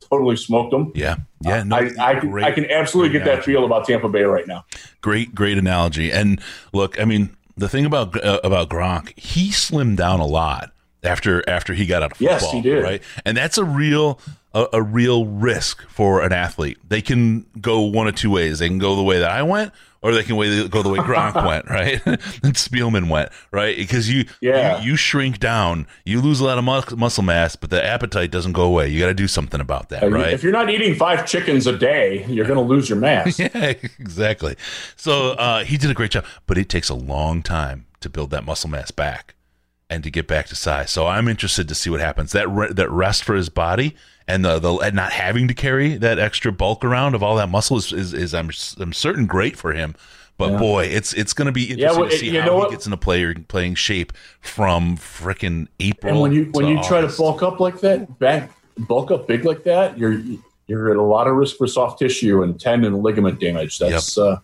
totally smoked them. Yeah, yeah. No, I, I, great, I can absolutely get analogy. that feel about Tampa Bay right now. Great, great analogy. And look, I mean, the thing about uh, about Gronk, he slimmed down a lot after after he got out of football. Yes, he did. Right, and that's a real a, a, real risk for an athlete. They can go one of two ways. They can go the way that I went, or they can way, go the way Gronk went, right? and Spielman went, right? Because you, yeah. you, you shrink down, you lose a lot of mus- muscle mass, but the appetite doesn't go away. You got to do something about that, right? If you're not eating five chickens a day, you're going to lose your mass. yeah, exactly. So uh, he did a great job, but it takes a long time to build that muscle mass back and to get back to size. So I'm interested to see what happens. That re- that rest for his body and the, the and not having to carry that extra bulk around of all that muscle is is, is I'm I'm certain great for him. But yeah. boy, it's it's going to be interesting yeah, well, to see how he gets into player playing shape from freaking April. And when you when you August. try to bulk up like that, back bulk up big like that, you're you're at a lot of risk for soft tissue and tendon and ligament damage. That's yep.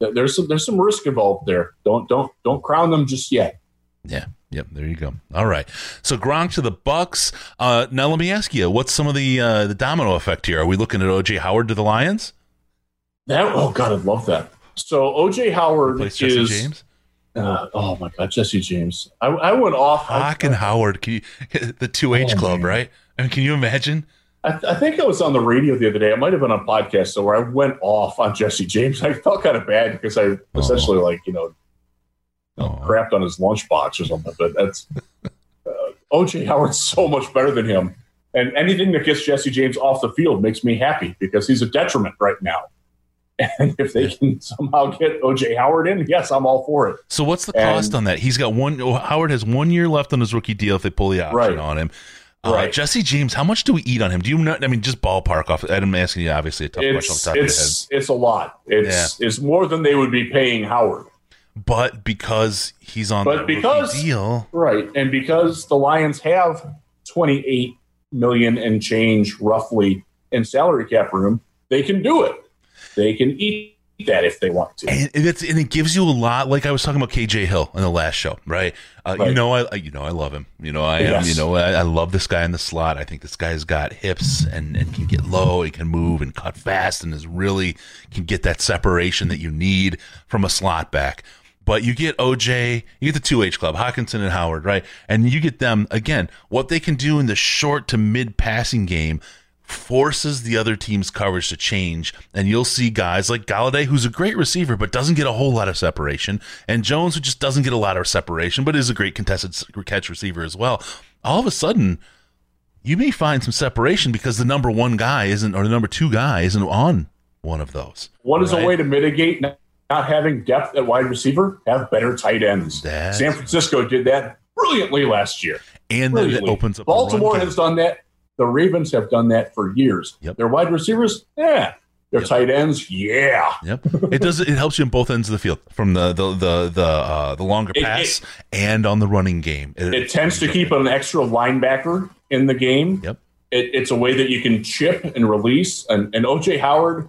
uh, there's some there's some risk involved there. Don't don't don't crown them just yet. Yeah. Yep, there you go. All right. So Gronk to the Bucks. Uh, now let me ask you, what's some of the uh, the domino effect here? Are we looking at OJ Howard to the Lions? That oh god, I love that. So OJ Howard is Jesse James. Uh, oh my god, Jesse James. I, I went off. Hawk and Howard, you, the two H oh, club, man. right? I mean, can you imagine? I, th- I, think I was on the radio the other day. It might have been on a podcast, so where I went off on Jesse James. I felt kind of bad because I oh. essentially like you know oh. crapped on his lunchbox or something. But that's uh, OJ Howard's so much better than him, and anything that gets Jesse James off the field makes me happy because he's a detriment right now. And if they can somehow get OJ Howard in, yes, I'm all for it. So what's the cost and, on that? He's got one. Howard has one year left on his rookie deal if they pull the option right. on him. Uh, right. Jesse James, how much do we eat on him? Do you know? I mean, just ballpark off. I'm asking you, obviously, a tough it's, question off the top it's, of the head. It's a lot. It's yeah. it's more than they would be paying Howard but because he's on but because deal, right, and because the Lions have twenty eight million and change roughly in salary cap room, they can do it. They can eat that if they want to. And it's and it gives you a lot. Like I was talking about KJ Hill in the last show, right? Uh, right. You know, I you know I love him. You know, I yes. am. You know, I, I, love this guy in the slot. I think this guy's got hips and and can get low. He can move and cut fast, and is really can get that separation that you need from a slot back. But you get OJ, you get the 2H club, Hockenson and Howard, right? And you get them, again, what they can do in the short to mid passing game forces the other team's coverage to change. And you'll see guys like Golladay, who's a great receiver, but doesn't get a whole lot of separation, and Jones, who just doesn't get a lot of separation, but is a great contested catch receiver as well. All of a sudden, you may find some separation because the number one guy isn't, or the number two guy isn't on one of those. What is right? a way to mitigate not having depth at wide receiver, have better tight ends. That's San Francisco did that brilliantly last year. And then it opens up. Baltimore has done that. The Ravens have done that for years. Yep. Their wide receivers, yeah. Their yep. tight ends, yeah. Yep. It does. It helps you in both ends of the field, from the the the the, uh, the longer pass it, it, and on the running game. It, it tends to keep an extra linebacker in the game. Yep. It, it's a way that you can chip and release. And, and OJ Howard,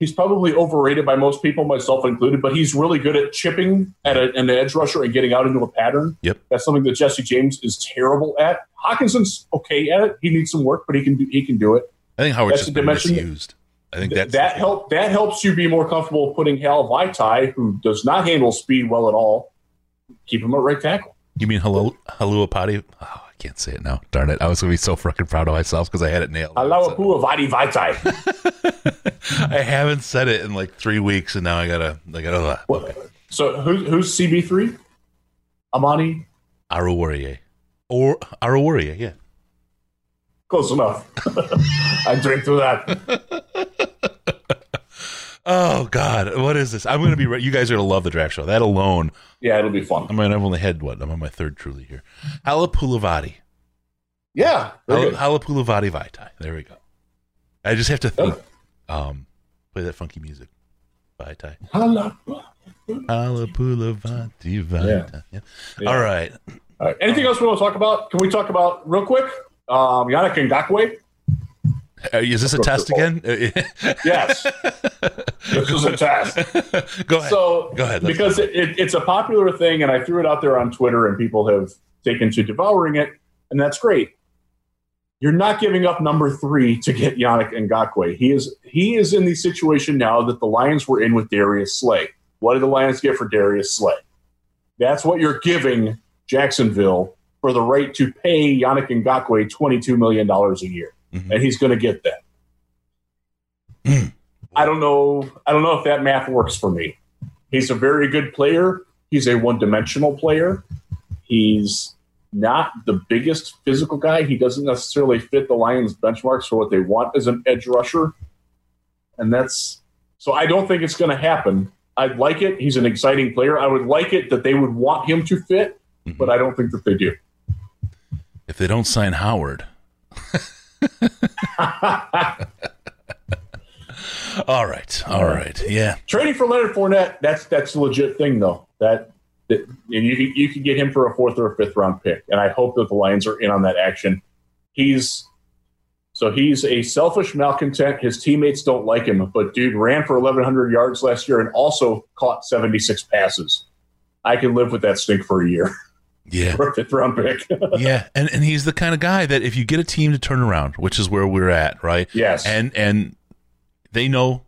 he's probably overrated by most people, myself included, but he's really good at chipping at a, an edge rusher and getting out into a pattern. Yep. That's something that Jesse James is terrible at. Hockenson's okay at it. He needs some work, but he can do, he can do it. I think Howard's That's just been dimension- misused. I think that's that help that helps you be more comfortable putting Hal Vaitai, who does not handle speed well at all, keep him at right tackle. You mean hello, potty? Oh, can't say it now. Darn it! I was gonna be so fucking proud of myself because I had it nailed. Allow Pua Vadi Vaitai. I haven't said it in like three weeks, and now I gotta, I gotta. What- So who's who's CB three? Amani, Oruwariye, or Oruwariye, yeah. close enough. I drink through that. Oh God, what is this? I'm gonna be. Re- you guys are gonna love the draft show. That alone. Yeah, it'll be fun. I mean, I've only had what? I'm on my third truly here. Halapoulivaati. Yeah, good. Halapoulivaati Vaitai. There we go. I just have to think. Um, play that funky music. Vaitai. Hala- Halapoulivaati Vaitai. Yeah. Yeah. All right. All right. Anything else we want to talk about? Can we talk about real quick? Um, Yannick Ngakoue. Uh, is this a test again? Yes, this is a test. Go ahead. So, Go ahead, because it, it, it's a popular thing, and I threw it out there on Twitter, and people have taken to devouring it, and that's great. You're not giving up number three to get Yannick Ngakoue. He is he is in the situation now that the Lions were in with Darius Slay. What did the Lions get for Darius Slay? That's what you're giving Jacksonville for the right to pay Yannick Ngakoue $22 million a year. Mhm. And he's going to get that. I don't know. I don't know if that math works for me. He's a very good player. He's a one-dimensional player. He's not the biggest physical guy. He doesn't necessarily fit the Lions' benchmarks for what they want as an edge rusher, and that's so. I don't think it's going to happen. I'd like it. He's an exciting player. I would like it that they would want him to fit, but I don't think that they do. If they don't sign Howard. all right. All right. Yeah. Trading for Leonard Fournette, that's that's a legit thing though. That, that and you could, you could get him for a fourth or a fifth round pick, and I hope that the Lions are in on that action. He's so he's a selfish malcontent. His teammates don't like him, but dude ran for 1,100 yards last year and also caught 76 passes. I can live with that stink for a year Yeah. for a fifth round pick. yeah. And and he's the kind of guy that if you get a team to turn around, which is where we're at, right? yes, And and they know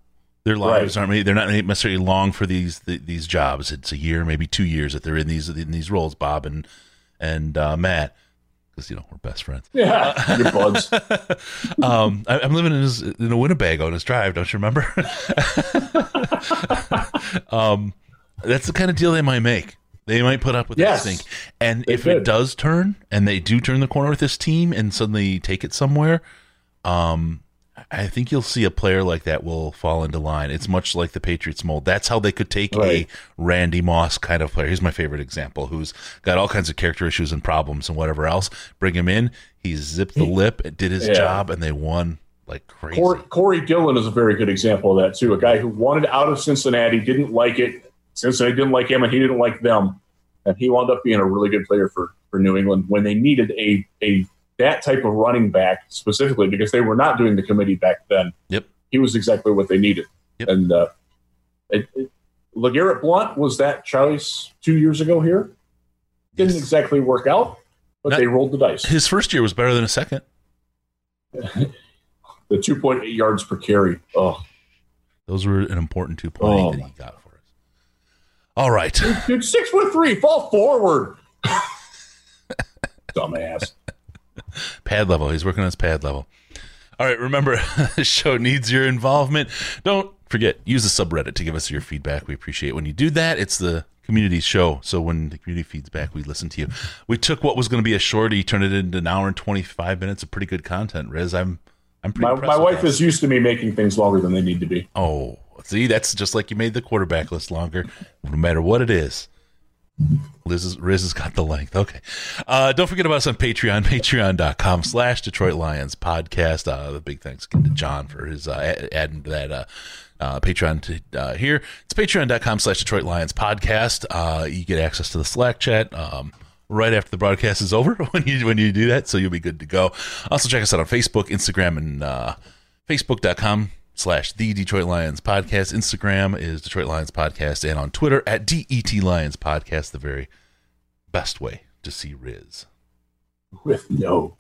their lives Right. aren't they're not necessarily long for these these jobs. It's a year, maybe two years that they're in these in these roles. Bob and and uh, Matt, because you know we're best friends. yeah, your buds. um, I, I'm living in, his, in a Winnebago in his drive. Don't you remember? um, that's the kind of deal they might make. They might put up with Yes. this thing, and if it does turn, and they do turn the corner with this team, and suddenly take it somewhere, um, I think you'll see a player like that will fall into line. It's much like the Patriots mold. That's how they could take Right. a Randy Moss kind of player. He's my favorite example, who's got all kinds of character issues and problems and whatever else. Bring him in, he zipped the lip, did his Yeah. job, and they won like crazy. Corey, Corey Dillon is a very good example of that too. A guy who wanted out of Cincinnati, didn't like it. Cincinnati didn't like him, and he didn't like them, and he wound up being a really good player for for New England when they needed a a that type of running back specifically because they were not doing the committee back then. Yep. he was exactly what they needed. Yep. And uh, it, it, LeGarrette Blount was that choice two years ago here. Didn't Yes. exactly work out, but they rolled the dice. His first year was better than a second. The two point eight yards per carry. Oh, Those were an important two point eight Oh. that he got for us. All right. Dude, six foot three, fall forward. Dumbass. pad level. He's working on his pad level. All right, remember, the show needs your involvement. Don't forget, use the subreddit to give us your feedback. We appreciate when you do that. It's the community show. So when the community feeds back, we listen to you. We took what was going to be a shorty, turned it into an hour and 25 minutes of pretty good content, Riz. I'm I'm pretty My, my wife that. is used to me making things longer than they need to be. Oh, see, that's just like you made the quarterback list longer, no matter what it is. Liz is, Riz has got the length. Okay. Uh, don't forget about us on Patreon, patreon.com slash Detroit Lions podcast. Uh, the big thanks again to John for his uh, adding to that uh, uh, Patreon to uh, here. It's patreon.com slash Detroit Lions podcast. You get access to the Slack chat. Um, right after the broadcast is over when you when you do that, so you'll be good to go. Also, check us out on Facebook, Instagram, and Facebook.com slash the Detroit Lions podcast. Instagram is Detroit Lions podcast, and on Twitter at DET Lions podcast, the very best way to see Riz. With no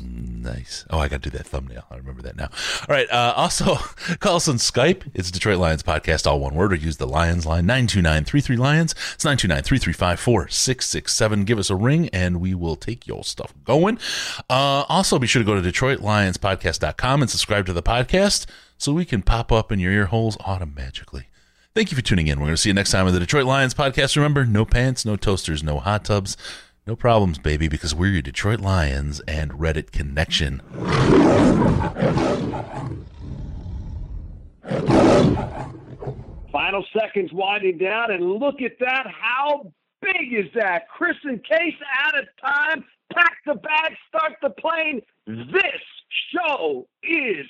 Nice. Oh, I got to do that thumbnail. I remember that now. All right. Uh, also, call us on Skype. It's Detroit Lions Podcast, all one word, or use the Lions line, 929 Lions. It's 929 335 4667. Give us a ring, and we will take your stuff going. Uh, also, be sure to go to DetroitLionsPodcast.com and subscribe to the podcast so we can pop up in your ear holes automatically. Thank you for tuning in. We're going to see you next time on the Detroit Lions Podcast. Remember, no pants, no toasters, no hot tubs. No problems, baby, because we're your Detroit Lions and Reddit connection. Final seconds winding down, and look at that. How big is that? Chris and Case out of time. Pack the bag, start the plane. This show is